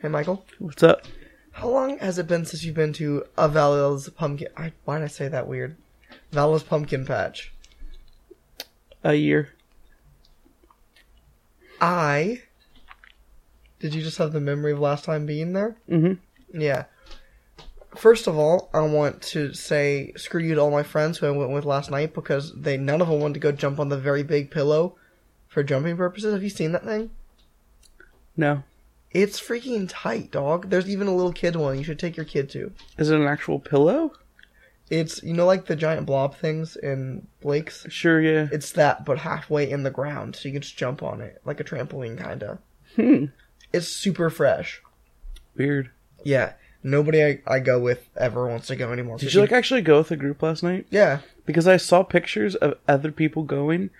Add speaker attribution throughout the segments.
Speaker 1: Hey, Michael.
Speaker 2: What's up?
Speaker 1: How long has it been since you've been to a pumpkin? I, why did I say that weird? Vala's pumpkin patch.
Speaker 2: A year.
Speaker 1: I. Did you just have the memory of last time being there?
Speaker 2: Mm-hmm.
Speaker 1: Yeah. First of all, I want to say screw you to all my friends who I went with last night because they none of them wanted to go jump on the very big pillow for jumping purposes. Have you seen that thing?
Speaker 2: No.
Speaker 1: It's freaking tight, dog. There's even a little kid one. You should take your kid to.
Speaker 2: Is it an actual pillow?
Speaker 1: It's you know like the giant blob things in Blake's.
Speaker 2: Sure, yeah.
Speaker 1: It's that, but halfway in the ground, so you can just jump on it like a trampoline, kinda.
Speaker 2: Hmm.
Speaker 1: It's super fresh.
Speaker 2: Weird.
Speaker 1: Yeah, nobody I, I go with ever wants to go anymore.
Speaker 2: Did you like actually go with a group last night?
Speaker 1: Yeah,
Speaker 2: Because I saw pictures of other people going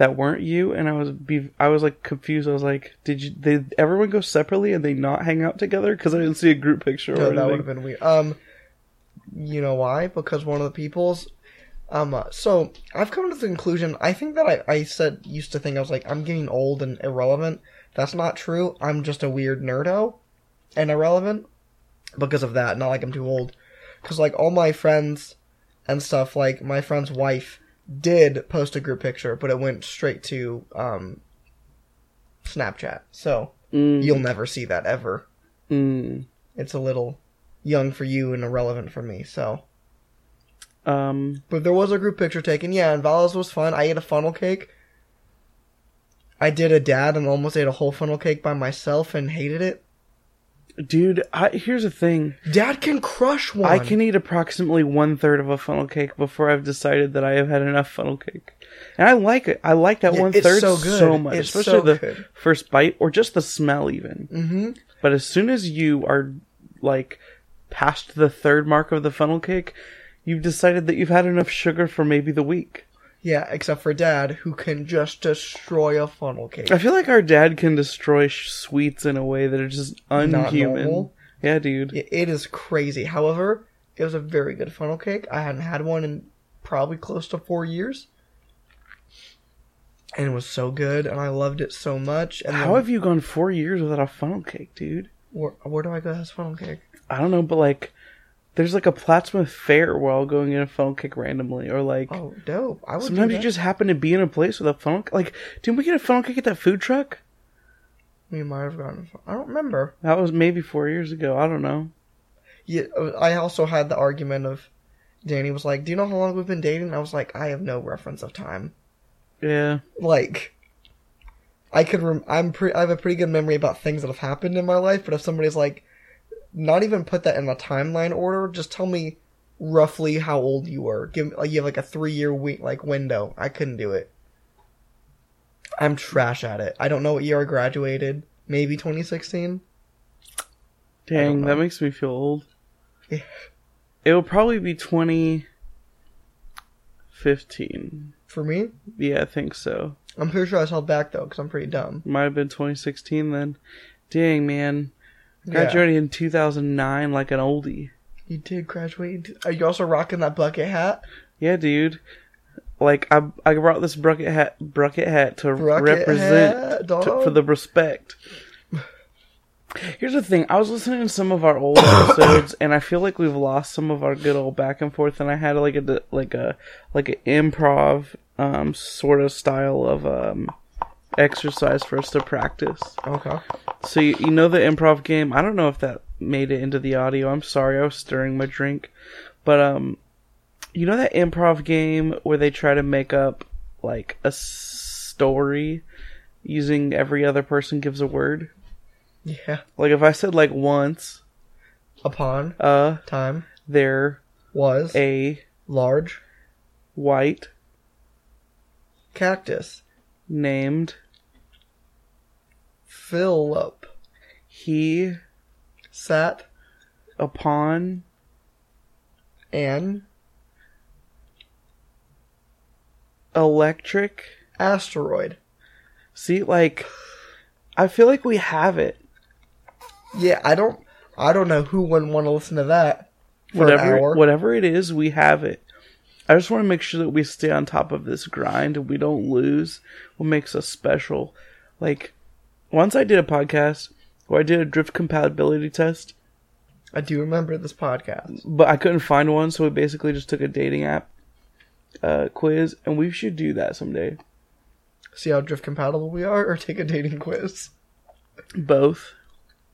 Speaker 2: that weren't you, and I was be I was like confused. I was like, did you? Did everyone go separately and they not hang out together? Because I didn't see a group picture.
Speaker 1: no,
Speaker 2: or
Speaker 1: that would have been weird. Um, you know why? Because one of the people's. Um, uh, so I've come to the conclusion. I think that I, I said used to think I was like I'm getting old and irrelevant. That's not true. I'm just a weird nerdo, and irrelevant because of that. Not like I'm too old. Because like all my friends and stuff, like my friend's wife did post a group picture, but it went straight to um Snapchat. So
Speaker 2: Mm,
Speaker 1: you'll never see that ever.
Speaker 2: mm,
Speaker 1: It's a little young for you and irrelevant for me. So,
Speaker 2: um.
Speaker 1: but there was a group picture taken. Yeah, and Vala's was fun. I ate a funnel cake. I did a dad and almost ate a whole funnel cake by myself and hated it.
Speaker 2: Dude, I, here's the thing.
Speaker 1: Dad can crush one.
Speaker 2: I can eat approximately one third of a funnel cake before I've decided that I have had enough funnel cake, and I like it. I like that
Speaker 1: Yeah,
Speaker 2: one third
Speaker 1: so
Speaker 2: so, much,
Speaker 1: It's
Speaker 2: especially
Speaker 1: so
Speaker 2: the
Speaker 1: good.
Speaker 2: first bite or just the smell, even.
Speaker 1: Mm-hmm.
Speaker 2: But as soon as you are like past the third mark of the funnel cake, you've decided that you've had enough sugar for maybe the week.
Speaker 1: Yeah, except for Dad, who can just destroy a funnel cake.
Speaker 2: I feel like our dad can destroy sh- sweets in a way that are just unhuman.
Speaker 1: normal?
Speaker 2: Yeah, dude.
Speaker 1: It- it is crazy. However, it was a very good funnel cake. I hadn't had one in probably close to four years. And it was so good, and I loved it so much. And
Speaker 2: How
Speaker 1: then-
Speaker 2: have you gone four years without a funnel cake, dude?
Speaker 1: Where, where do I go as funnel cake?
Speaker 2: I don't know, but like, there's like a Plattsmouth fair where I'll go and get a funnel cake randomly, or like,
Speaker 1: Oh, dope! I would.
Speaker 2: sometimes you just happen to be in a place with a funnel. Like, didn't we get a funnel cake at that food truck?
Speaker 1: We might have gotten. I don't remember.
Speaker 2: That was maybe four years ago. I don't know.
Speaker 1: Yeah, uh, I also had the argument of Danny was like, "Do you know how long we've been dating?" I was like, "I have no reference of time."
Speaker 2: Yeah.
Speaker 1: Like, I could. Rem- I'm pretty. I have a pretty good memory about things that have happened in my life. But if somebody's like, not even put that in the timeline order, just tell me roughly how old you were. Give me like you have like a three year week like window. I couldn't do it. I'm trash at it. I don't know what year I graduated. Maybe 2016.
Speaker 2: Dang, that makes me feel old.
Speaker 1: Yeah.
Speaker 2: It will probably be 2015.
Speaker 1: For me,
Speaker 2: Yeah, I think so.
Speaker 1: I'm pretty sure I was held back though, because I'm pretty dumb.
Speaker 2: Might have been 2016 then. Dang, man.
Speaker 1: Yeah.
Speaker 2: Graduated in 2009 like an oldie.
Speaker 1: You did graduate. Are you also rocking that bucket hat?
Speaker 2: Yeah, dude. Like I, I brought this bucket hat, bucket hat to
Speaker 1: Bucket
Speaker 2: represent
Speaker 1: hat,
Speaker 2: to- for the respect. Here's the thing: I was listening to some of our old episodes, and I feel like we've lost some of our good old back and forth. And I had like a like a like an improv um sort of style of um exercise for us to practice.
Speaker 1: Okay.
Speaker 2: So you, you know the improv game. I don't know if that made it into the audio. I'm sorry, I was stirring my drink, but um, you know that improv game where they try to make up like a story using every other person gives a word.
Speaker 1: Yeah.
Speaker 2: Like if I said like once,
Speaker 1: Upon
Speaker 2: uh,
Speaker 1: time
Speaker 2: there
Speaker 1: was
Speaker 2: a
Speaker 1: large
Speaker 2: white
Speaker 1: cactus.
Speaker 2: Named
Speaker 1: Philip
Speaker 2: he
Speaker 1: sat
Speaker 2: upon
Speaker 1: an
Speaker 2: electric.
Speaker 1: asteroid.
Speaker 2: See, like I feel like we have it.
Speaker 1: Yeah, I don't. I don't know who wouldn't want to listen to that
Speaker 2: whatever whatever it is, we have it. I just want to make sure that we stay on top of this grind and we don't lose what makes us special. Like once I did a podcast where I did a drift compatibility test,
Speaker 1: I do remember this podcast.
Speaker 2: but I couldn't find one, so we basically just took a dating app uh, quiz, and we should do that someday.
Speaker 1: See how drift compatible we are, or take a dating quiz.
Speaker 2: Both.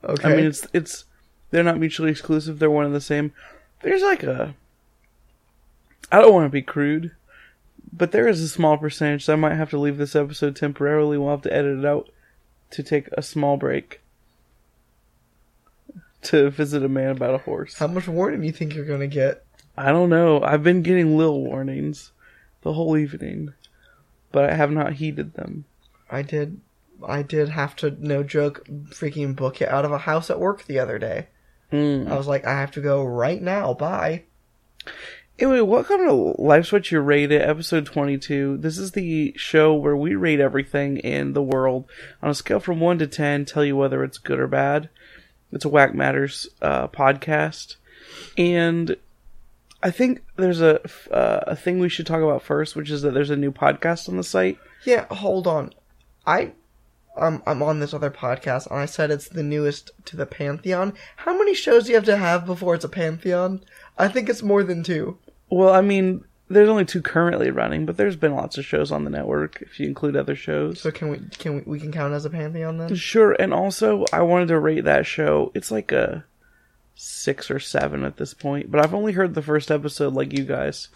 Speaker 1: Okay.
Speaker 2: I mean, it's it's they're not mutually exclusive. They're one and the same. There's like a. I don't want to be crude, but there is a small percentage that I might have to leave this episode temporarily. We'll have to edit it out to take a small break to visit a man about a horse.
Speaker 1: how much warning do you think you're gonna get?
Speaker 2: I don't know. I've been getting little warnings the whole evening, but I have not heeded them.
Speaker 1: I did. I did have to, no joke, freaking book it out of a house at work the other day.
Speaker 2: Mm.
Speaker 1: I was like, I have to go right now. Bye.
Speaker 2: Anyway, welcome to Life's What You Rate It, episode 22. This is the show where we rate everything in the world on a scale from 1 to 10, tell you whether it's good or bad. It's a Whack Matters uh, podcast. And I think there's a, uh, a thing we should talk about first, which is that there's a new podcast on the site.
Speaker 1: Yeah, hold on. I, um, I'm on this other podcast, and I said it's the newest to the pantheon. How many shows do you have to have before it's a pantheon? I think it's more than two.
Speaker 2: Well, I mean, there's only two currently running, but there's been lots of shows on the network if you include other shows.
Speaker 1: So can we can we we can count as a pantheon then?
Speaker 2: Sure, and also I wanted to rate that show. It's like a six or seven at this point, but I've only heard the first episode like you guys.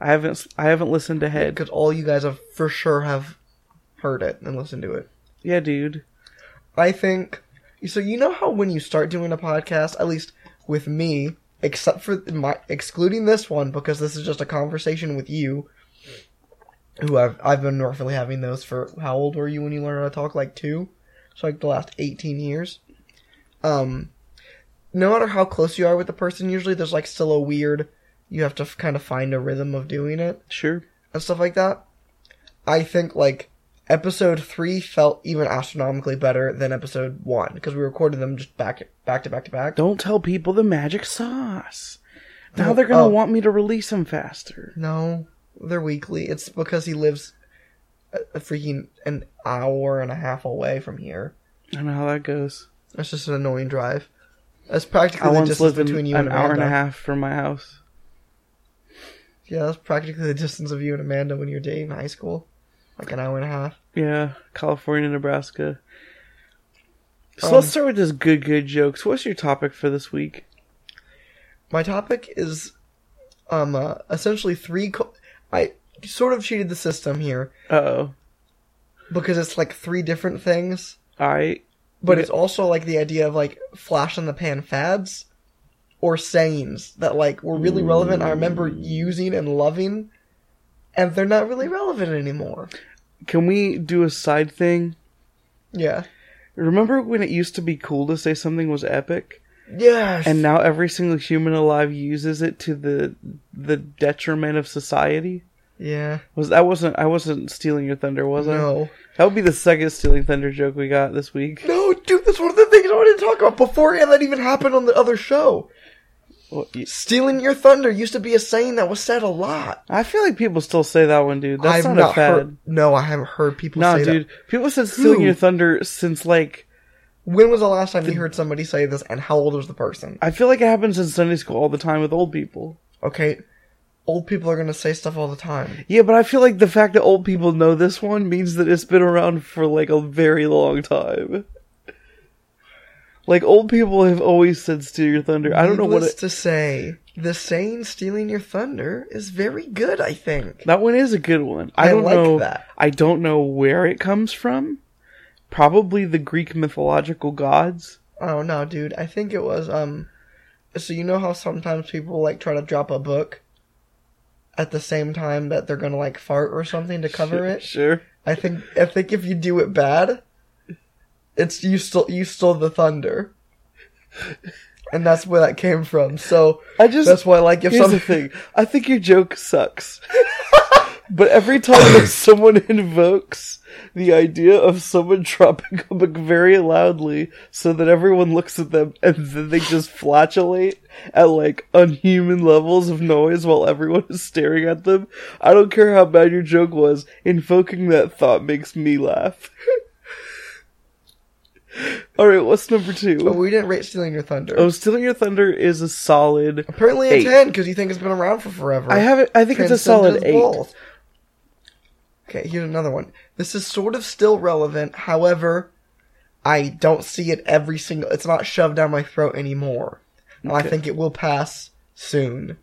Speaker 2: I haven't I haven't listened ahead.
Speaker 1: Because all you guys have for sure have heard it and listened to it.
Speaker 2: Yeah, dude.
Speaker 1: I think so. You know how when you start doing a podcast, at least with me, except for my excluding this one because this is just a conversation with you, who I've I've been roughly having those for how old were you when you learned how to talk? Like two, so like the last eighteen years. Um, no matter how close you are with the person, usually there's like still a weird. You have to f- kind of find a rhythm of doing it
Speaker 2: Sure.
Speaker 1: and stuff like that. I think like episode three felt even astronomically better than episode one because we recorded them just back back to back to back.
Speaker 2: Don't tell people the magic sauce. Now
Speaker 1: No,
Speaker 2: they're gonna
Speaker 1: oh.
Speaker 2: want me to release them faster.
Speaker 1: No, they're weekly. It's because he lives a, a freaking an hour and a half away from here.
Speaker 2: I know how that goes.
Speaker 1: That's just an annoying drive. That's practically
Speaker 2: I
Speaker 1: the distance between you
Speaker 2: an
Speaker 1: and
Speaker 2: hour and a half from my house.
Speaker 1: Yeah, that's practically the distance of you and Amanda when you're dating in high school, like an hour and a half.
Speaker 2: Yeah, California, Nebraska. So
Speaker 1: Um,
Speaker 2: let's start with this good, good jokes. What's your topic for this week?
Speaker 1: My topic is, um, uh, essentially three. Co- I sort of cheated the system here
Speaker 2: Uh oh.
Speaker 1: because it's like three different things,
Speaker 2: I
Speaker 1: but it's also like the idea of like flash in the pan fads or sayings that like were really relevant. I remember using and loving, and they're not really relevant anymore.
Speaker 2: can we do a side thing?
Speaker 1: Yeah.
Speaker 2: Remember when it used to be cool to say something was epic,
Speaker 1: Yes.
Speaker 2: and now every single human alive uses it to the the detriment of society?
Speaker 1: yeah.
Speaker 2: Was that wasn't I wasn't stealing your thunder, was I?
Speaker 1: No.
Speaker 2: That would be the second stealing thunder joke we got this week.
Speaker 1: No, dude, that's one of the things I wanted to talk about before and that even happened on the other show.
Speaker 2: Well, y-
Speaker 1: Stealing your thunder used to be a saying that was said a lot.
Speaker 2: I feel like people still say that one, dude. That's
Speaker 1: I've
Speaker 2: not,
Speaker 1: not
Speaker 2: a fad.
Speaker 1: heard. No, I haven't heard people say that.
Speaker 2: Nah,
Speaker 1: say
Speaker 2: dude.
Speaker 1: that.
Speaker 2: People said stealing
Speaker 1: Who?
Speaker 2: your thunder since like
Speaker 1: When was the last time you heard somebody say this, and how old was the person?
Speaker 2: I feel like it happens in Sunday school all the time with old people.
Speaker 1: Okay, old people are gonna say stuff all the time.
Speaker 2: Yeah, but I feel like the fact that old people know this one means that it's been around for like a very long time. Like old people have always said "steal your thunder." I don't know what it,
Speaker 1: to say. The saying "stealing your thunder" is very good. I think.
Speaker 2: that one is a good one. I,
Speaker 1: I
Speaker 2: don't
Speaker 1: like
Speaker 2: know.
Speaker 1: that.
Speaker 2: I don't know where it comes from. Probably the Greek mythological gods.
Speaker 1: Oh no, dude! I think it was um. So you know how sometimes people like try to drop a book at the same time that they're gonna like fart or something to cover it.
Speaker 2: Sure.
Speaker 1: I think I think if you do it bad, it's you stole you stole the thunder, and that's where that came from. So
Speaker 2: I just
Speaker 1: that's why like if
Speaker 2: Here's
Speaker 1: some
Speaker 2: the thing. I think your joke sucks. but every time that someone invokes the idea of someone dropping a book very loudly so that everyone looks at them and then they just flatulate at like unhuman levels of noise while everyone is staring at them, I don't care how bad your joke was, invoking that thought makes me laugh. All right, what's number
Speaker 1: But
Speaker 2: two?
Speaker 1: Oh, we didn't rate Stealing Your Thunder.
Speaker 2: Oh, Stealing Your Thunder is a solid.
Speaker 1: Apparently a
Speaker 2: eight.
Speaker 1: 10 because you think it's been around for forever.
Speaker 2: I have. I think it's a solid eight.
Speaker 1: both. Okay, here's another one. This is sort of still relevant. However, I don't see it every single. It's not shoved down my throat anymore. And I think it will pass soon.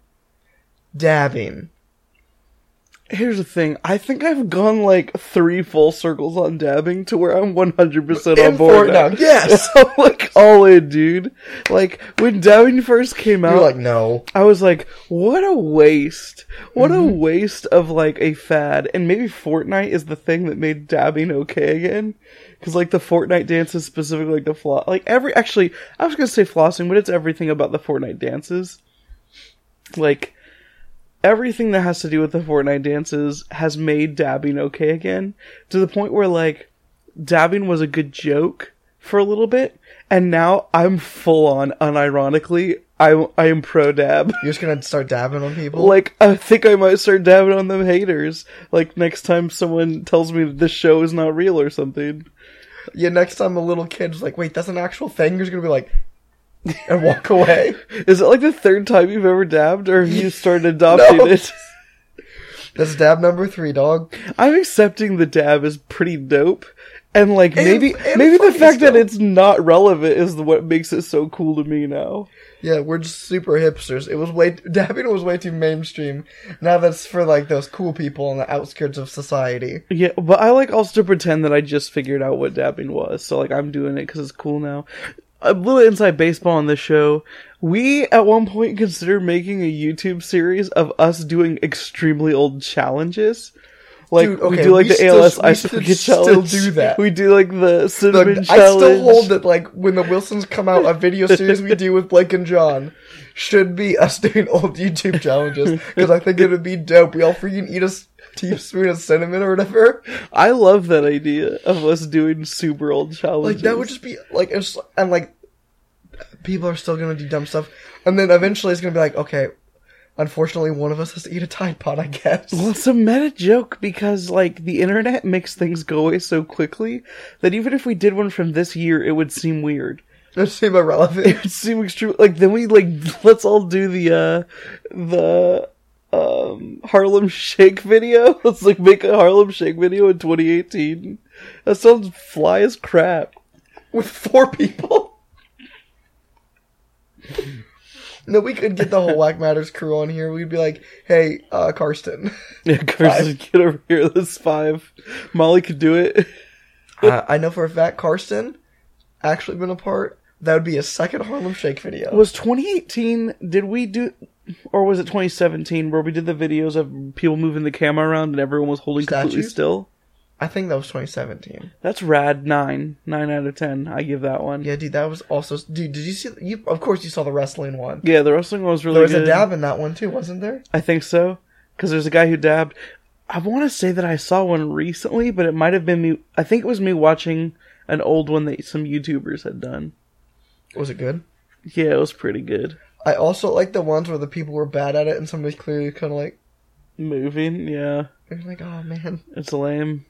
Speaker 1: Dabbing.
Speaker 2: Here's the thing. I think I've gone like three full circles on dabbing to where I'm 100% on board
Speaker 1: Fortnite,
Speaker 2: now.
Speaker 1: yes.
Speaker 2: I'm like all in, dude. Like when dabbing first came out,
Speaker 1: You're like, no.
Speaker 2: I was like, what a waste. What
Speaker 1: Mm-hmm.
Speaker 2: a waste of like a fad. And maybe Fortnite is the thing that made dabbing okay again. Cause like the Fortnite dances specifically like the floss, like every, actually, I was gonna say flossing, but it's everything about the Fortnite dances. Like, everything that has to do with the Fortnite dances has made dabbing okay again. To the point where like, dabbing was a good joke for a little bit, and now I'm full on, unironically, I I am pro dab.
Speaker 1: You're just gonna start dabbing on people?
Speaker 2: Like I think I might start dabbing on them haters. Like next time someone tells me that this show is not real or something.
Speaker 1: yeah, next time a little kid's like, wait, that's an actual thing? You're just gonna be like, and walk away.
Speaker 2: Is it like the third time you've ever dabbed, or have you started adopting
Speaker 1: No.
Speaker 2: it?
Speaker 1: That's dab number three, dog.
Speaker 2: I'm accepting the dab is pretty dope, and like
Speaker 1: And-
Speaker 2: maybe
Speaker 1: and
Speaker 2: maybe the
Speaker 1: funny
Speaker 2: fact that
Speaker 1: still.
Speaker 2: it's not relevant is the, what makes it so cool to me now.
Speaker 1: Yeah, we're just super hipsters. It was way dabbing was way too mainstream. Now that's for like those cool people on the outskirts of society.
Speaker 2: Yeah, but I like also to pretend that I just figured out what dabbing was. So like I'm doing it because it's cool now. A little inside baseball on this show. We at one point considered making a YouTube series of us doing extremely old challenges. Like
Speaker 1: Dude,
Speaker 2: we do like
Speaker 1: we
Speaker 2: the
Speaker 1: still-
Speaker 2: ALS ice bucket
Speaker 1: still
Speaker 2: challenge.
Speaker 1: do that.
Speaker 2: We do like the
Speaker 1: Look,
Speaker 2: cinnamon
Speaker 1: I
Speaker 2: challenge.
Speaker 1: still hold that like when the Wilsons come out, a video series we do with Blake and John should be us doing old YouTube challenges because I think it would be dope. We all freaking eat a teaspoon of cinnamon or whatever.
Speaker 2: I love that idea of us doing super old challenges.
Speaker 1: Like that would just be like it's and like people are still gonna do dumb stuff, and then eventually it's gonna be like okay. Unfortunately, one of us has to eat a Tide Pod, I guess.
Speaker 2: Well, it's a meta joke because, like, the internet makes things go away so quickly that even if we did one from this year, it would seem weird.
Speaker 1: That seem irrelevant.
Speaker 2: It would seem extreme. Like, then we, like, let's all do the, uh, the, um, Harlem Shake video. Let's, like, make a Harlem Shake video in 2018. That sounds fly as crap.
Speaker 1: with four people. no, we could get the whole Whack Matters crew on here. We'd be like, "Hey, uh, Karsten,
Speaker 2: Yeah, Carson, get over here. This five. Molly could do it.
Speaker 1: uh, I know for a fact Karsten actually been a part. That would be a second Harlem Shake video.
Speaker 2: Was 2018, did we do, or was it 2017 where we did the videos of people moving the camera around and everyone was holding completely
Speaker 1: Statues?
Speaker 2: still?
Speaker 1: I think that was 2017.
Speaker 2: That's rad. Nine. Nine out of ten. I give that one.
Speaker 1: Yeah, dude, that was also. Dude, did you see? You of course you saw the wrestling one.
Speaker 2: Yeah, the wrestling one was really
Speaker 1: There was
Speaker 2: good.
Speaker 1: a dab in that one too, wasn't there?
Speaker 2: I think so. Because there's a guy who dabbed. I want to say that I saw one recently, but it might have been me. I think it was me watching an old one that some YouTubers had done.
Speaker 1: Was it good?
Speaker 2: Yeah, it was pretty good.
Speaker 1: I also like the ones where the people were bad at it and somebody's clearly kind of like,
Speaker 2: Moving, yeah.
Speaker 1: they're like, oh man.
Speaker 2: It's lame.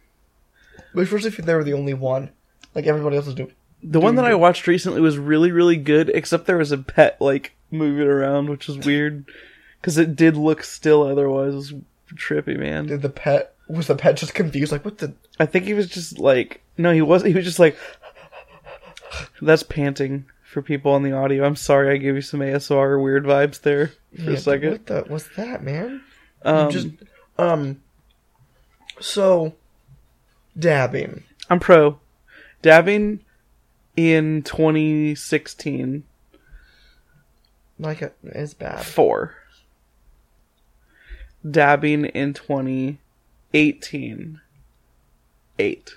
Speaker 1: But especially if they were the only one, like everybody else is doing.
Speaker 2: The one that I watched recently was really, really good, except there was a pet, like, moving around, which was weird. Because it did look still otherwise. It was trippy, man.
Speaker 1: Did the pet was the pet just confused? Like what the?
Speaker 2: I think he was just like, no, he wasn't. he was just like, that's panting for people on the audio. I'm sorry I gave you some ASR weird vibes there for
Speaker 1: Yeah,
Speaker 2: a second.
Speaker 1: What the? What's that, man?
Speaker 2: Um,
Speaker 1: just um. So, dabbing.
Speaker 2: I'm pro. Dabbing in 2016,
Speaker 1: Like it is bad.
Speaker 2: four. Dabbing in 2018, eight.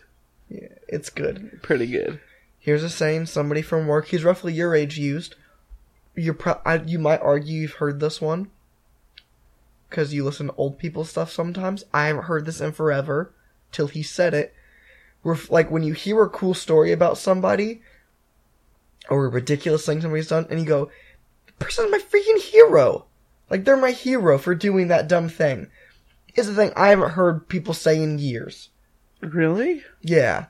Speaker 1: Yeah, it's good.
Speaker 2: Pretty good.
Speaker 1: Here's a saying somebody from work, he's roughly your age, used. You're pro- I, you might argue you've heard this one. Because you listen to old people stuff sometimes. I haven't heard this in forever. Till he said it. Where, like, when you hear a cool story about somebody, or a ridiculous thing somebody's done, and you go, the person's my freaking hero! Like, they're my hero for doing that dumb thing. Is the thing I haven't heard people say in years.
Speaker 2: Really?
Speaker 1: Yeah.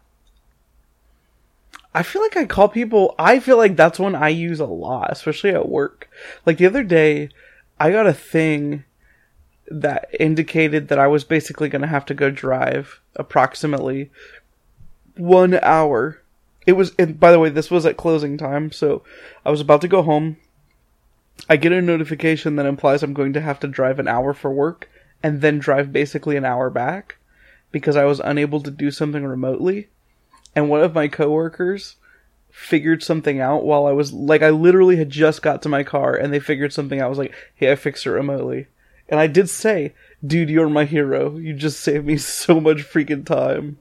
Speaker 2: I feel like I call people. I feel like that's one I use a lot, especially at work. Like the other day, I got a thing that indicated that I was basically going to have to go drive approximately one hour. It was, and by the way, this was at closing time, so I was about to go home. I get a notification that implies I'm going to have to drive an hour for work and then drive basically an hour back because I was unable to do something remotely. And one of my coworkers figured something out while I was like I literally had just got to my car and they figured something out. I was like, "Hey, I fixed it remotely." And I did say, "Dude, you're my hero. You just saved me so much freaking time."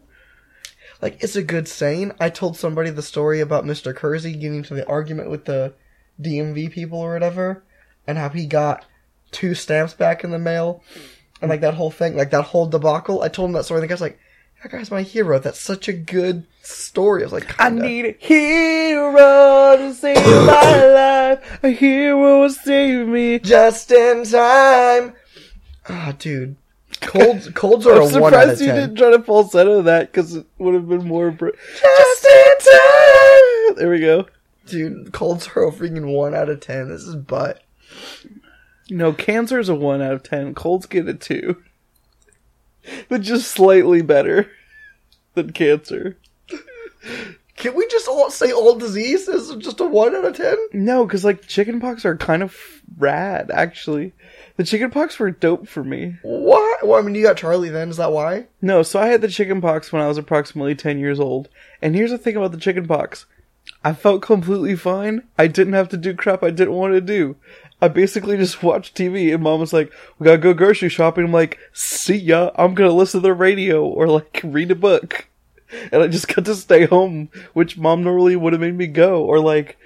Speaker 1: Like it's a good saying. I told somebody the story about Mr. Kersey getting into the argument with the DMV people or whatever, and how he got two stamps back in the mail, and like that whole thing, like that whole debacle. I told him that story, and the guy's like, "That guy's my hero. That's such a good story." I was like,
Speaker 2: I
Speaker 1: Kinda.
Speaker 2: need a hero to save my life. A hero will save me.
Speaker 1: just in time." Ah, dude, colds colds are
Speaker 2: I'm
Speaker 1: a one out of
Speaker 2: surprised you didn't try to falsetto that because it would have been more. Br-
Speaker 1: Just in time,
Speaker 2: there we go.
Speaker 1: dude. Colds are a freaking one out of ten. This is butt.
Speaker 2: No, cancer's a one out of ten. Colds get a two, but just slightly better than cancer.
Speaker 1: Can we just all say all disease is just a one out of ten?
Speaker 2: No, because like chickenpox are kind of rad. Actually, the chickenpox were dope for me.
Speaker 1: What? Well, I mean, you got Charlie then. Is that why?
Speaker 2: No, so I had the chickenpox when I was approximately 10 years old. And here's the thing about the chickenpox. I felt completely fine. I didn't have to do crap I didn't want to do. I basically just watch TV and mom was like, we gotta go grocery shopping. I'm like, see ya. I'm gonna listen to the radio or like read a book. And I just got to stay home, which mom normally would have made me go. Or like,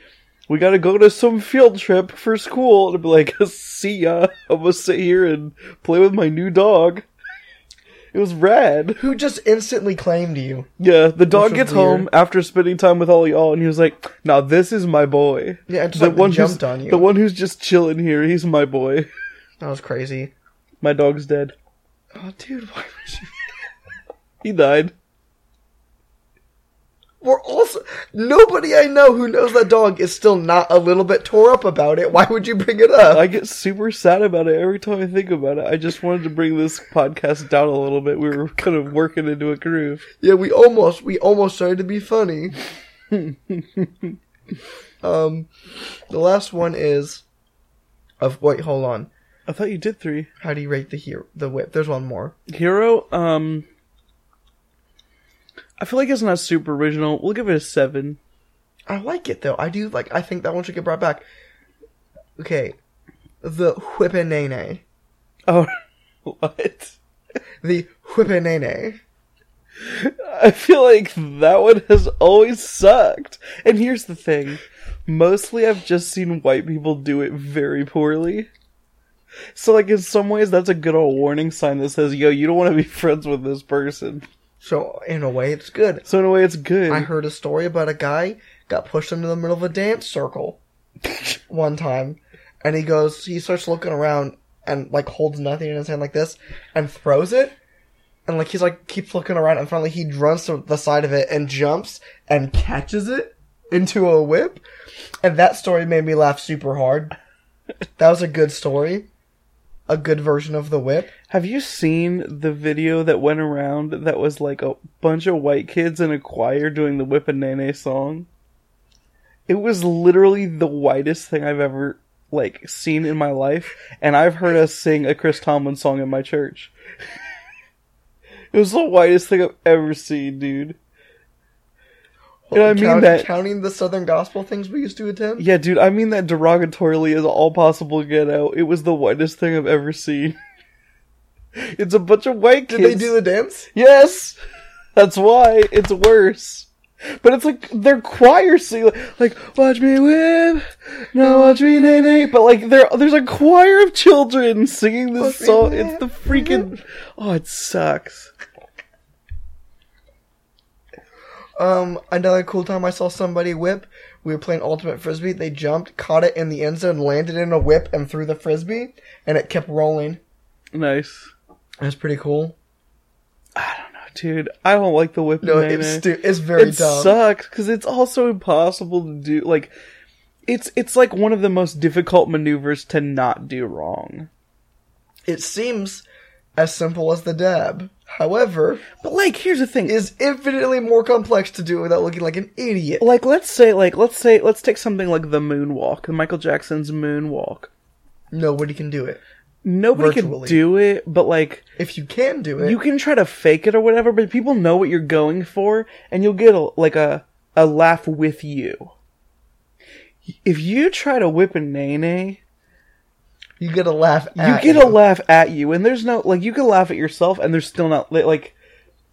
Speaker 2: we gotta go to some field trip for school. And I'd be like, see ya. I'm gonna sit here and play with my new dog. It was rad.
Speaker 1: Who just instantly claimed you?
Speaker 2: Yeah, the dog gets
Speaker 1: weird.
Speaker 2: home after spending time with all y'all, and he was like, "Now this is my boy."
Speaker 1: Yeah, just
Speaker 2: the
Speaker 1: like
Speaker 2: one
Speaker 1: jumped
Speaker 2: who's
Speaker 1: on you.
Speaker 2: the one who's just chilling here. He's my boy.
Speaker 1: That was crazy.
Speaker 2: My dog's dead.
Speaker 1: Oh, dude, why would you?
Speaker 2: He died.
Speaker 1: We're also nobody I know who knows that dog is still not a little bit tore up about it. Why would you bring it up?
Speaker 2: I get super sad about it every time I think about it. I just wanted to bring this podcast down a little bit. We were kind of working into a groove.
Speaker 1: yeah, we almost we almost started to be funny. um, the last one is of wait, hold on.
Speaker 2: I thought you did three.
Speaker 1: How do you rate the hero? The whip. There's one more.
Speaker 2: Hero. Um, I feel like it's not super original. We'll give it a seven.
Speaker 1: I like it though. I do like. I think that one should get brought back. Okay, the whipinene.
Speaker 2: Oh, what?
Speaker 1: The whipinene.
Speaker 2: I feel like that one has always sucked. And here's the thing. Mostly I've just seen white people do it very poorly. So like in some ways that's a good old warning sign that says, yo, you don't want to be friends with this person.
Speaker 1: So in a way, it's good.
Speaker 2: So in a way it's good.
Speaker 1: I heard a story about a guy got pushed into the middle of a dance circle one time, and he goes, he starts looking around and like holds nothing in his hand like this and throws it, and like he's like keeps looking around and finally he runs to the side of it and jumps and catches it into a whip, and that story made me laugh super hard. That was a good story, a good version of the whip.
Speaker 2: Have you seen the video that went around that was like a bunch of white kids in a choir doing the Whip and Nene song? It was literally the whitest thing I've ever like seen in my life, and I've heard us sing a Chris Tomlin song in my church. it was the whitest thing I've ever seen, dude. And I mean
Speaker 1: Count-
Speaker 2: that-
Speaker 1: counting the Southern Gospel things we used to attend.
Speaker 2: Yeah, dude, I mean that derogatorily as all possible get out. It was the whitest thing I've ever seen. It's a bunch of white kids.
Speaker 1: Did they do the dance?
Speaker 2: Yes, that's why it's worse. But it's like they're choir singing, like "Watch me whip, now watch me nay nay." But like there, there's a choir of children singing this song. It's the freaking oh, it sucks.
Speaker 1: Um, another cool time I saw somebody whip. We were playing ultimate frisbee. They jumped, caught it in the end zone, landed in a whip, and threw the frisbee, and it kept rolling.
Speaker 2: Nice.
Speaker 1: That's pretty cool.
Speaker 2: I don't know, dude, I don't like the whip.
Speaker 1: No, it's stu- it's very
Speaker 2: it
Speaker 1: dumb.
Speaker 2: sucks because it's also impossible to do. Like, it's it's like one of the most difficult maneuvers to not do wrong.
Speaker 1: It seems as simple as the dab. However,
Speaker 2: But like, here's the thing:
Speaker 1: is infinitely more complex to do without looking like an idiot.
Speaker 2: like, let's say, like, let's say, let's take something like the moonwalk, Michael Jackson's moonwalk.
Speaker 1: Nobody can do it.
Speaker 2: Nobody
Speaker 1: Virtually.
Speaker 2: can do it, but like,
Speaker 1: If you can do it,
Speaker 2: you can try to fake it or whatever. But people know what you're going for, and you'll get a, like a a laugh with you. If you try to whip a nene,
Speaker 1: you get a laugh.
Speaker 2: you get a laugh at you, and there's no like you can laugh at yourself, and there's still not like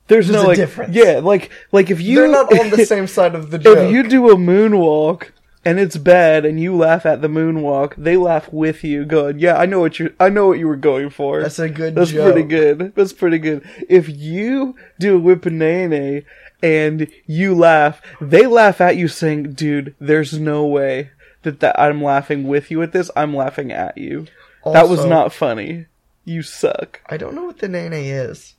Speaker 2: there's,
Speaker 1: There's
Speaker 2: no like
Speaker 1: difference.
Speaker 2: yeah like like if you
Speaker 1: They're not on the same side of the joke.
Speaker 2: if you do a moonwalk and it's bad, and you laugh at the moonwalk, they laugh with you, going, "Yeah, I know what you I know what you were going for."
Speaker 1: That's a good
Speaker 2: That's
Speaker 1: joke.
Speaker 2: pretty good. That's pretty good. If you do a whippanane and you laugh, they laugh at you saying, "Dude, there's no way that, that I'm laughing with you at this. I'm laughing at you. that was not funny. You suck."
Speaker 1: I don't know what the nene is.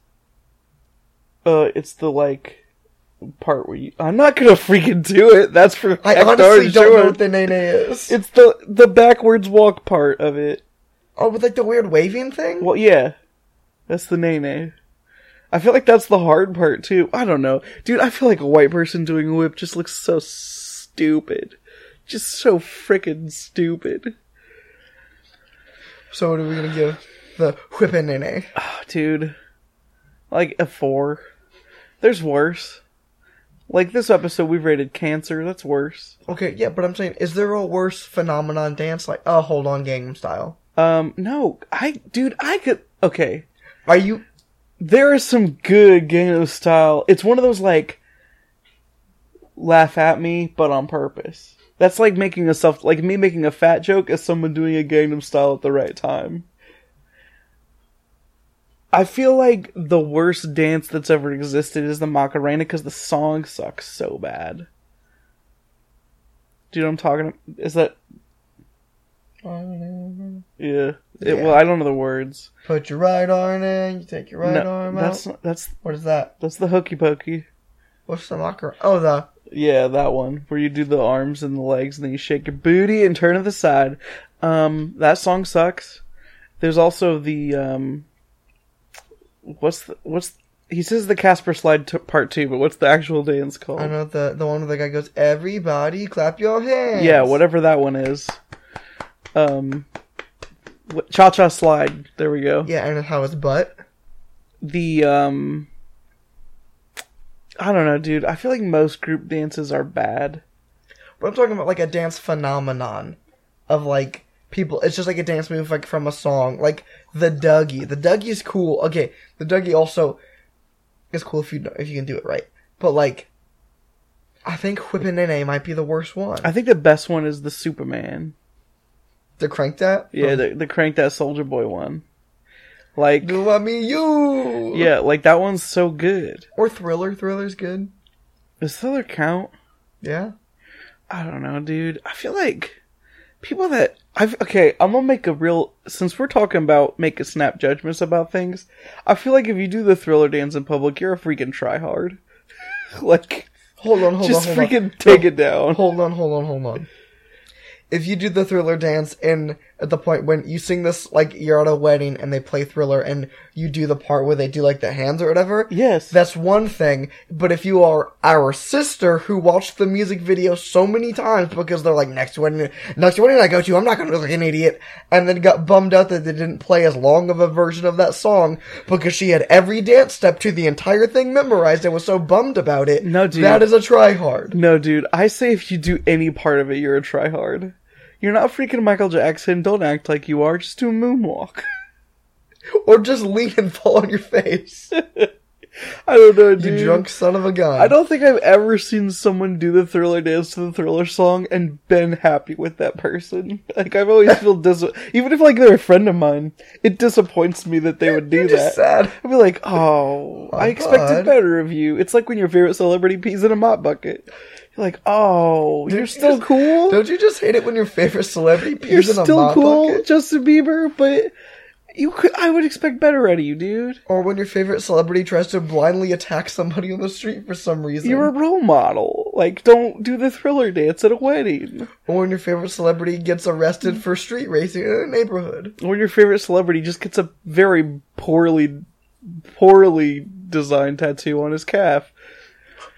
Speaker 2: Uh, it's the like part where you. I'm not gonna freaking do it. That's for
Speaker 1: I honestly don't know what the nene is.
Speaker 2: It's the the backwards walk part of it.
Speaker 1: oh, with like the weird waving thing.
Speaker 2: Well, yeah, that's the nene. I feel like that's the hard part too. I don't know, dude. I feel like a white person doing a whip just looks so stupid, just so freaking stupid,
Speaker 1: So what are we gonna give the whipping nene?
Speaker 2: Ah, dude. Like a four. There's worse. Like this episode, we've rated cancer. That's worse.
Speaker 1: Okay, yeah, but I'm saying, is there a worse phenomenon dance like oh, hold on, Gangnam Style?
Speaker 2: Um, no, I, dude, I could. Okay,
Speaker 1: Are you?
Speaker 2: there is some good Gangnam Style. It's one of those like laugh at me, but on purpose. That's like making a self, like me making a fat joke as someone doing a Gangnam Style at the right time. I feel like the worst dance that's ever existed is the Macarena because the song sucks so bad. Do you know what I'm talking? Is that yeah? It,
Speaker 1: Yeah.
Speaker 2: well, I don't know the words.
Speaker 1: Put your right arm in, you take your right
Speaker 2: No,
Speaker 1: arm
Speaker 2: that's
Speaker 1: out.
Speaker 2: that's
Speaker 1: What is that?
Speaker 2: that's the hokey pokey.
Speaker 1: What's the mocker? Oh, the
Speaker 2: Yeah, that one where you do the arms and the legs and then you shake your booty and turn to the side. Um, that song sucks. There's also the um, what's the what's he says the Casper slide t- part two, but what's the actual dance called?
Speaker 1: I know the the one where the guy goes, "Everybody, clap your hands."
Speaker 2: Yeah, whatever that one is. Um, cha cha slide. There we go.
Speaker 1: Yeah, and how his butt.
Speaker 2: The um, I don't know, dude. I feel like most group dances are bad.
Speaker 1: But I'm talking about like a dance phenomenon of like people. It's just like a dance move like from a song, like the Dougie. The Dougie is cool. Okay, the Dougie also is cool if you know, if you can do it right. But like, I think Whippin' Nene might be the worst one.
Speaker 2: I think the best one is the Superman.
Speaker 1: The crank that.
Speaker 2: Yeah, the the crank that Soldier Boy one. Like
Speaker 1: Do I mean you?
Speaker 2: yeah, like that one's so good.
Speaker 1: Or Thriller. Thriller's good.
Speaker 2: Does Thriller count?
Speaker 1: Yeah.
Speaker 2: I don't know, dude. I feel like people that I've okay, I'm gonna make a real since we're talking about make a snap judgments about things. I feel like if you do the Thriller dance in public, you're a freaking tryhard. like,
Speaker 1: Hold on, hold
Speaker 2: just
Speaker 1: on, hold
Speaker 2: freaking
Speaker 1: on.
Speaker 2: take it down.
Speaker 1: Hold on, hold on, hold on. If you do the thriller dance and at the point when you sing this like you're at a wedding and they play thriller and you do the part where they do like the hands or whatever,
Speaker 2: Yes.
Speaker 1: that's one thing. But if you are our sister who watched the music video so many times because they're like next wedding, next wedding I go to, I'm not going to look like an idiot, and then got bummed out that they didn't play as long of a version of that song because she had every dance step to the entire thing memorized and was so bummed about it.
Speaker 2: No, dude.
Speaker 1: that is a try hard.
Speaker 2: no, dude. I say if you do any part of it, you're a tryhard. You're not freaking Michael Jackson. Don't act like you are. Just do a moonwalk.
Speaker 1: Or just lean and fall on your face.
Speaker 2: I don't know,
Speaker 1: You
Speaker 2: dude.
Speaker 1: drunk son of a gun.
Speaker 2: I don't think I've ever seen someone do the Thriller dance to the Thriller song and been happy with that person. Like I've always feel dis even if like they're a friend of mine, it disappoints me that they would do that.
Speaker 1: sad.
Speaker 2: I'd be like, oh, I expected better of you. It's like when your favorite celebrity pees in a mop bucket. You're like, oh, you're
Speaker 1: you
Speaker 2: still
Speaker 1: just-
Speaker 2: cool.
Speaker 1: Don't you just hate it when your favorite celebrity pees
Speaker 2: You're
Speaker 1: in a
Speaker 2: still cool,
Speaker 1: bucket?
Speaker 2: Justin Bieber, but You could, I would expect better out of you, dude.
Speaker 1: Or when your favorite celebrity tries to blindly attack somebody on the street for some reason.
Speaker 2: You're a role model. Like, don't do the thriller dance at a wedding.
Speaker 1: Or when your favorite celebrity gets arrested for street racing in a neighborhood.
Speaker 2: Or when your favorite celebrity just gets a very poorly, poorly designed tattoo on his calf.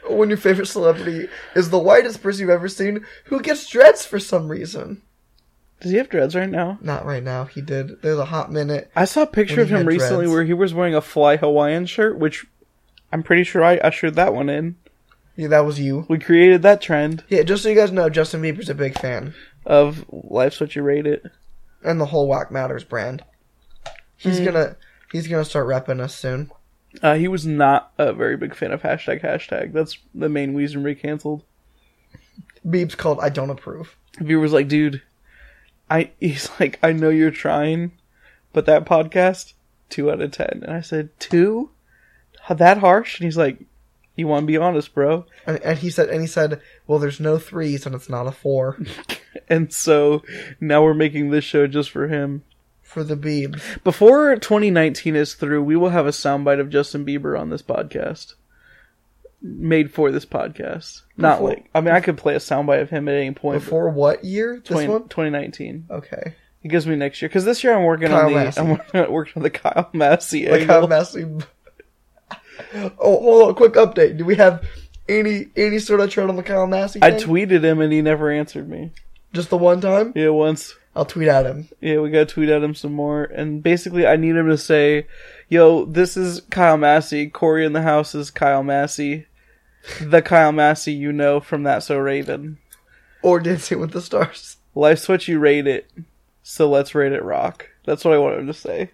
Speaker 1: When your favorite celebrity is the whitest person you've ever seen who gets dreads for some reason.
Speaker 2: Does he have dreads right now?
Speaker 1: Not right now. He did. There's a hot minute.
Speaker 2: I saw a picture of him recently
Speaker 1: dreads.
Speaker 2: where he was wearing a fly Hawaiian shirt, which I'm pretty sure I ushered that one in.
Speaker 1: Yeah, that was you.
Speaker 2: We created that trend
Speaker 1: Yeah, just so you guys know, Justin Bieber's a big fan.
Speaker 2: of Life's What You Rate It.
Speaker 1: And the whole Whack Matters brand. He's
Speaker 2: Hmm.
Speaker 1: gonna he's gonna start repping us soon.
Speaker 2: Uh, he was not a very big fan of hashtag hashtag. That's the main reason we canceled.
Speaker 1: Beeb's called I don't approve.
Speaker 2: Bieber was like, dude, I he's like, I know you're trying, but that podcast, two out of ten. And I said, two? That harsh? And he's like, you want to be honest, bro?
Speaker 1: And, and he said and he said, Well there's no threes and it's not a four
Speaker 2: And so now we're making this show just for him.
Speaker 1: For the Beebs.
Speaker 2: Before 2019 is through, we will have a soundbite of Justin Bieber on this podcast. Made for this podcast. Not
Speaker 1: Before-
Speaker 2: like, I mean, I could play a soundbite of him at any point. but
Speaker 1: Before what year? This
Speaker 2: 20
Speaker 1: one?
Speaker 2: 2019.
Speaker 1: Okay.
Speaker 2: It gives me next year. Because this year I'm working
Speaker 1: Kyle
Speaker 2: on the,
Speaker 1: Massey.
Speaker 2: I'm working, working on the Kyle Massey
Speaker 1: Like
Speaker 2: angle.
Speaker 1: how Massey Oh hold on, quick update. Do we have any any sort of trend on the Kyle Massey
Speaker 2: I
Speaker 1: thing?
Speaker 2: tweeted him and he never answered me.
Speaker 1: Just the one time?
Speaker 2: Yeah, once.
Speaker 1: I'll tweet at him.
Speaker 2: Yeah, we gotta tweet at him some more. And basically, I need him to say, yo, this is Kyle Massey. Cory in the house is Kyle Massey. The Kyle Massey you know from That So Raven.
Speaker 1: Or Dancing with the Stars.
Speaker 2: Life's what you rate it. So let's rate it rock. That's what I want him to say.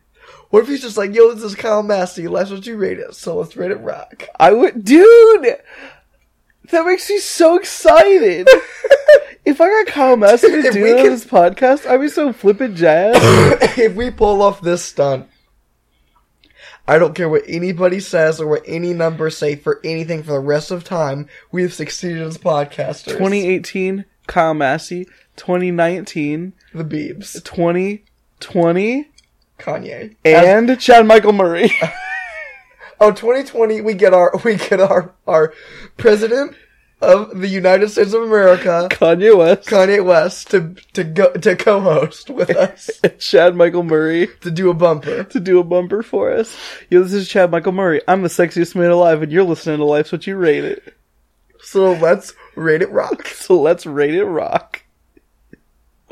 Speaker 1: What if he's just like, yo, this is Kyle Massey, that's what you rate it, so let's rate it rock.
Speaker 2: I would, dude! That makes me so excited! if I got Kyle Massey to do
Speaker 1: we
Speaker 2: it on
Speaker 1: can-
Speaker 2: this podcast, I'd be so flippin' jazz.
Speaker 1: if we pull off this stunt, I don't care what anybody says or what any numbers say for anything for the rest of time, we have succeeded as podcasters.
Speaker 2: 2018, Kyle Massey. 2019,
Speaker 1: The Beebs.
Speaker 2: 2020,
Speaker 1: Kanye. As-
Speaker 2: and Chad Michael Murray.
Speaker 1: oh, 2020, we get our, we get our, our president of the United States of America,
Speaker 2: Kanye West.
Speaker 1: Kanye West, to, to go, to co-host with us,
Speaker 2: Chad Michael Murray
Speaker 1: to do a bumper.
Speaker 2: to do a bumper for us. Yo, this is Chad Michael Murray. I'm the sexiest man alive, and you're listening to Life's What You Rate It.
Speaker 1: So let's rate it rock.
Speaker 2: So let's rate it rock.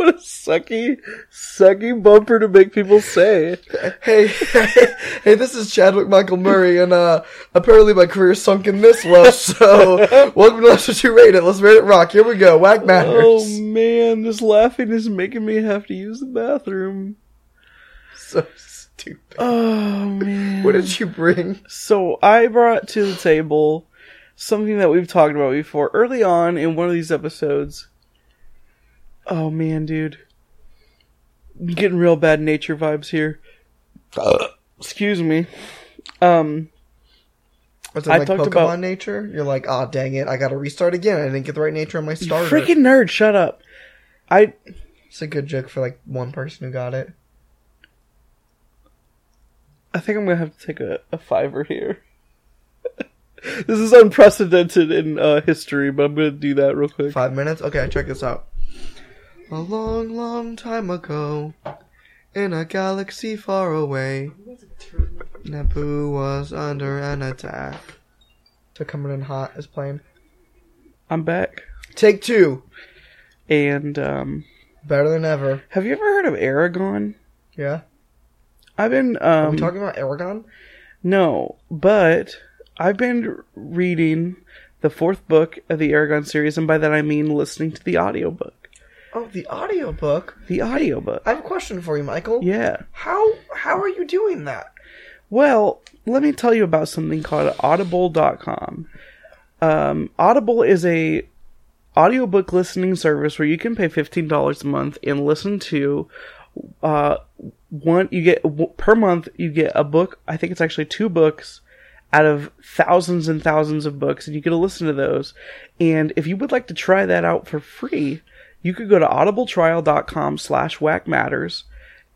Speaker 2: What a sucky, sucky bumper to make people say.
Speaker 1: Hey, hey, this is Chadwick Michael Murray, and uh, apparently my career sunk in this low. So, welcome to Let's What You Rate It. Let's rate it rock. Here we go. Whack matters.
Speaker 2: Oh man, this laughing is making me have to use the bathroom.
Speaker 1: So stupid.
Speaker 2: Oh man.
Speaker 1: What did you bring?
Speaker 2: So I brought to the table something that we've talked about before early on in one of these episodes. Oh man, dude. I'm getting real bad nature vibes here. Excuse me. Um
Speaker 1: Was it
Speaker 2: I
Speaker 1: like
Speaker 2: talked
Speaker 1: Pokemon
Speaker 2: about-
Speaker 1: nature? You're like, ah, dang it, I gotta restart again. I didn't get the right nature on my starter.
Speaker 2: freaking nerd, shut up. I
Speaker 1: It's a good joke for like one person who got it.
Speaker 2: I think I'm gonna have to take a, a fiver here. this is unprecedented in uh, history, but I'm gonna do that real quick.
Speaker 1: Five minutes? Okay, check this out. A long, long time ago, in a galaxy far away, Naboo was under an attack. So coming in hot is playing.
Speaker 2: I'm back.
Speaker 1: Take two.
Speaker 2: And um
Speaker 1: Better than ever.
Speaker 2: have you ever heard of Eragon?
Speaker 1: Yeah.
Speaker 2: I've been
Speaker 1: Are
Speaker 2: um
Speaker 1: we talking about Eragon?
Speaker 2: no, but I've been reading the fourth book of the Eragon series, and by that I mean listening to the audiobook.
Speaker 1: Oh, the audiobook.
Speaker 2: The audiobook.
Speaker 1: I have a question for you, Michael.
Speaker 2: Yeah.
Speaker 1: How how are you doing that?
Speaker 2: Well, let me tell you about something called audible.com. Um, Audible is a audiobook listening service where you can pay $15 a month and listen to uh one you get per month you get a book i think it's actually two books out of thousands and thousands of books and you get to listen to those and if you would like to try that out for free you could go to audibletrial.com slash whack matters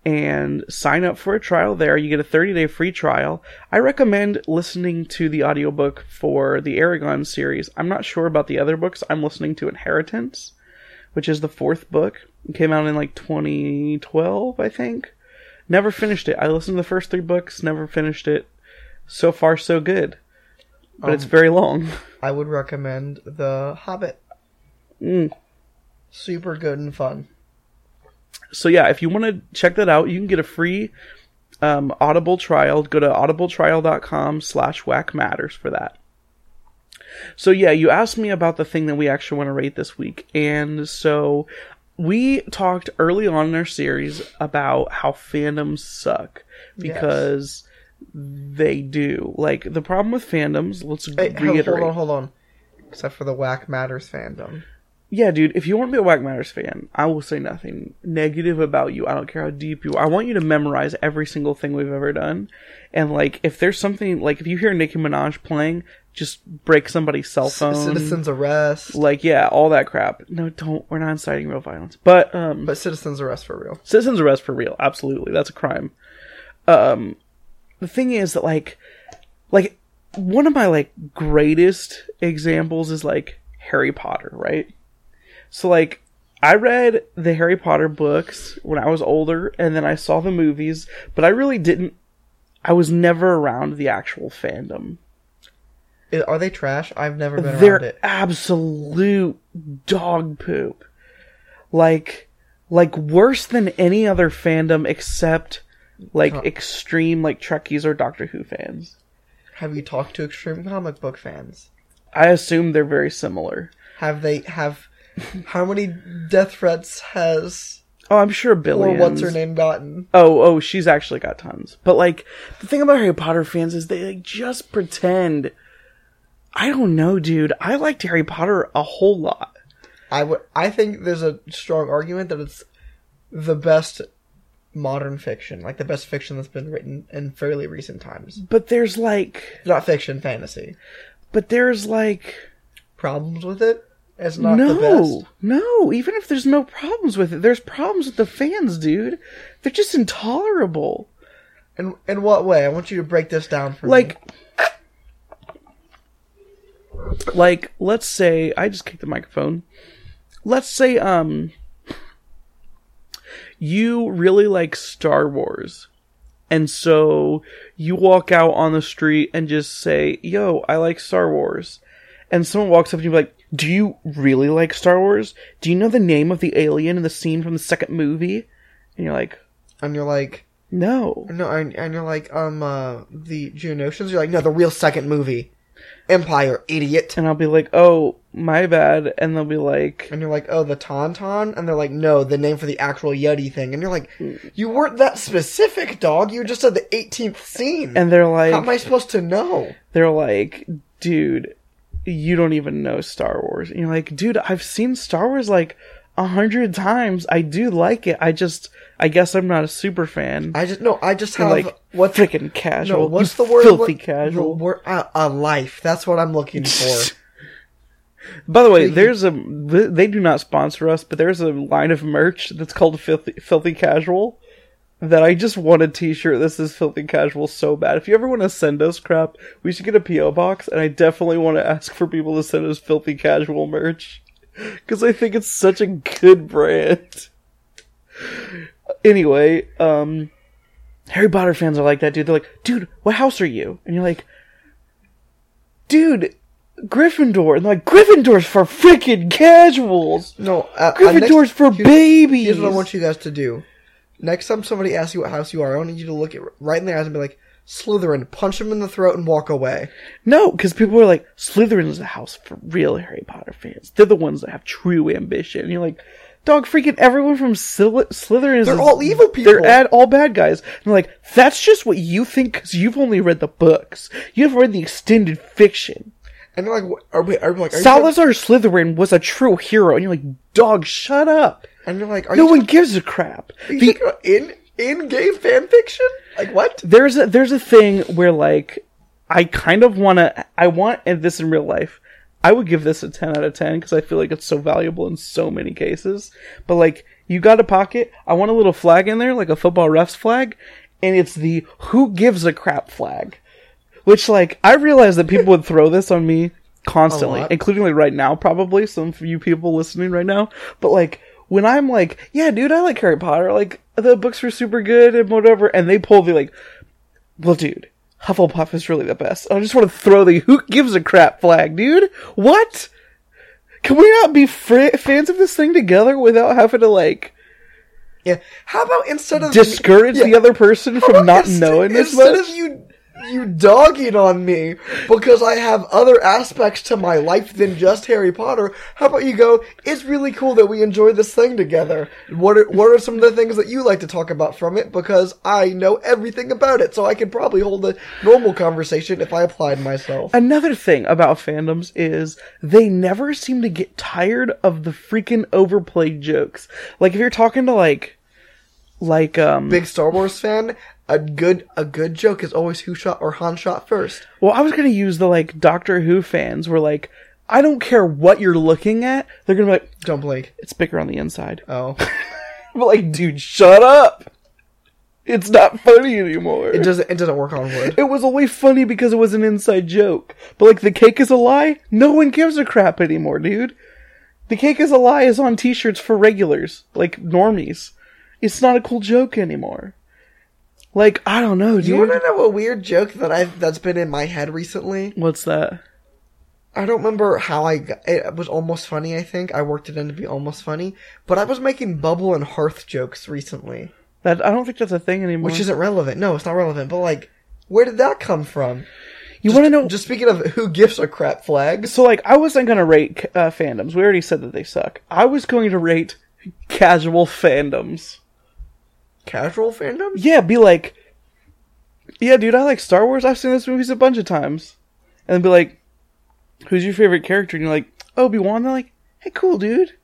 Speaker 2: and sign up for a trial there. You get a 30 day free trial. I recommend listening to the audiobook for the Eragon series. I'm not sure about the other books. I'm listening to Inheritance, which is the fourth book. It came out in like 2012, I think. Never finished it. I listened to the first three books, never finished it. So far, so good. But it's
Speaker 1: Um,
Speaker 2: very long.
Speaker 1: I would recommend The Hobbit.
Speaker 2: Mm.
Speaker 1: Super good and fun.
Speaker 2: So yeah, if you want to check that out, you can get a free um, Audible trial. Go to audibletrial.com slash whack matters for that. So yeah, you asked me about the thing that we actually want to rate this week. And so we talked early on in our series about how fandoms suck because they do. Like the problem with fandoms, let's
Speaker 1: hold-
Speaker 2: reiterate.
Speaker 1: hold on, hold on. Except for the Whack Matters fandom.
Speaker 2: Yeah, dude, if you want to be a Whack Matters fan, I will say nothing negative about you. I don't care how deep you are. I want you to memorize every single thing we've ever done. And, like, if there's something, like, if you hear Nicki Minaj playing, just break somebody's cell phone.
Speaker 1: Citizens Arrest.
Speaker 2: Like, yeah, all that crap. No, don't. We're not inciting real violence. But, um,
Speaker 1: But Citizens Arrest for real.
Speaker 2: citizens arrest for real. Absolutely. That's a crime. Um, the thing is that, like, like, one of my, like, greatest examples is, like, Harry Potter, right? So, like, I read the Harry Potter books when I was older, and then I saw the movies, but I really didn't. I was never around the actual fandom.
Speaker 1: Are they trash? I've never been
Speaker 2: They're
Speaker 1: around it.
Speaker 2: absolute dog poop. Like, like worse than any other fandom except like
Speaker 1: Huh.
Speaker 2: extreme like Trekkies or Doctor Who fans.
Speaker 1: Have you talked to extreme comic book fans?
Speaker 2: I assume they're very similar.
Speaker 1: Have they have how many death threats has
Speaker 2: Oh, I'm sure
Speaker 1: or what's her name gotten?
Speaker 2: Oh, oh, she's actually got tons. But like the thing about Harry Potter fans is they like, just pretend. I don't know, dude. I liked Harry Potter a whole lot.
Speaker 1: I would I think there's a strong argument that it's the best modern fiction, like the best fiction that's been written in fairly recent times.
Speaker 2: But there's like
Speaker 1: Not fiction, fantasy.
Speaker 2: but there's like
Speaker 1: Problems with it? It's not
Speaker 2: no,
Speaker 1: the best.
Speaker 2: no. Even if there's no problems with it, there's problems with the fans, dude. They're just intolerable.
Speaker 1: In in what way? I want you to break this down for
Speaker 2: Like,
Speaker 1: me.
Speaker 2: like, let's say I just kicked the microphone. Let's say, um, you really like Star Wars, and so you walk out on the street and just say, "Yo, I like Star Wars," and someone walks up to you're like, "Do you really like Star Wars? Do you know the name of the alien in the scene from the second movie?" And you're like,
Speaker 1: And you're like
Speaker 2: "No."
Speaker 1: no and, and you're like, um uh the Geonosians, you're like, no, the real second movie. Empire, idiot.
Speaker 2: And I'll be like, "Oh, my bad," and they'll be like,
Speaker 1: And you're like, oh, the Tauntaun? And they're like, no, the name for the actual Yeti thing. And you're like, you weren't that specific, dog. You just said the 18th scene.
Speaker 2: and they're like,
Speaker 1: How am I supposed to know?
Speaker 2: they're like, dude, you don't even know Star Wars. And you're like, dude, I've seen Star Wars like a hundred times. I do like it. I just, I guess I'm not a super fan.
Speaker 1: I just, no, I just have,
Speaker 2: like,
Speaker 1: what's,
Speaker 2: freaking casual.
Speaker 1: no, what's the word?
Speaker 2: Filthy
Speaker 1: what-
Speaker 2: casual.
Speaker 1: Word, uh, a life. That's what I'm looking for.
Speaker 2: By the way, there's a, they do not sponsor us, but there's a line of merch that's called Filthy, Filthy Casual. That I just want a t-shirt This is filthy casual so bad. If you ever want to send us crap, we should get a PO box, and I definitely want to ask for people to send us filthy casual merch. Because I think it's such a good brand. Anyway, um, Harry Potter fans are like that, dude. They're like, dude, what house are you? And you're like, dude, Gryffindor. And they're like, Gryffindor's for freaking casuals.
Speaker 1: No, uh, uh,
Speaker 2: Gryffindor's
Speaker 1: next-
Speaker 2: for
Speaker 1: here's-
Speaker 2: babies.
Speaker 1: Here's what I want you guys to do. Next time somebody asks you what house you are, I want you to look at right in their eyes and be like, Slytherin, punch them in the throat and walk away.
Speaker 2: No, because people are like, Slytherin is the house for real Harry Potter fans. They're the ones that have true ambition. And you're like, dog, freaking everyone from Sly- Slytherin is.
Speaker 1: They're all evil people.
Speaker 2: They're ad- all bad guys. And they're like, that's just what you think because you've only read the books. You've read the extended fiction.
Speaker 1: And they're like, are we, are we like, are
Speaker 2: Salazar Slytherin was a true hero. And you're like, dog, shut up.
Speaker 1: And you're like, are
Speaker 2: No one
Speaker 1: talking-
Speaker 2: gives a crap. The-
Speaker 1: in in game fan fiction? Like what?
Speaker 2: there's a there's a thing where like I kind of want to I want this in real life. I would give this a 10 out of 10 because I feel like it's so valuable in so many cases. But like You got a pocket? I want a little flag in there, like a football ref's flag, and it's the who gives a crap flag. Which, like, I realize that people would throw this on me constantly, including like right now, probably some of you people listening right now. But like, when I'm like, yeah, dude, I like Harry Potter, like the books were super good and whatever, and they pull the like, well, dude, Hufflepuff is really the best. I just want to throw the who gives a crap flag, dude. What? Can we not be fr- fans of this thing together without having to like
Speaker 1: Yeah. How about instead of
Speaker 2: discourage
Speaker 1: Yeah.
Speaker 2: the other person
Speaker 1: How
Speaker 2: from not
Speaker 1: instead-
Speaker 2: knowing as
Speaker 1: instead
Speaker 2: much?
Speaker 1: of you you dogging on me because I have other aspects to my life than just Harry Potter. How about you go? It's really cool that we enjoy this thing together. What are what are some of the things that you like to talk about from it? Because I know everything about it, so I could probably hold a normal conversation if I applied myself.
Speaker 2: Another thing about fandoms is they never seem to get tired of the freaking overplayed jokes. Like if you're talking to like like um
Speaker 1: Big Star Wars fan. A good a good joke is always who shot or Han shot first.
Speaker 2: well I was to use the like Doctor Who fans were like I don't care what you're looking at. They're to be like
Speaker 1: Don't blink.
Speaker 2: it's bigger on the inside.
Speaker 1: Oh,
Speaker 2: But like dude, shut up. It's not funny anymore.
Speaker 1: it doesn't it doesn't work on wood.
Speaker 2: It was only funny because it was an inside joke. But like the cake is a lie, no one gives a crap anymore, dude. The cake is a lie is on t-shirts for regulars, like normies. It's not a cool joke anymore. Like, I don't know,
Speaker 1: Do you want to know a weird joke that I've that's been in my head recently?
Speaker 2: What's that?
Speaker 1: I don't remember how I got, it was almost funny. I think I worked it in to be almost funny, but I was making bubble and hearth jokes recently,
Speaker 2: That I don't think that's a thing anymore.
Speaker 1: which isn't relevant. No, it's not relevant. But like, where did that come from?
Speaker 2: you want to know
Speaker 1: Just speaking of who gives a crap flag.
Speaker 2: So like I wasn't going to rate uh, fandoms. We already said that they suck. I was going to rate casual fandoms.
Speaker 1: Casual fandoms?
Speaker 2: Yeah, be like, yeah, dude, I like Star Wars. I've seen this movies a bunch of times. And be like, who's your favorite character? And you're like, Obi Wan. They're like, hey, cool, dude.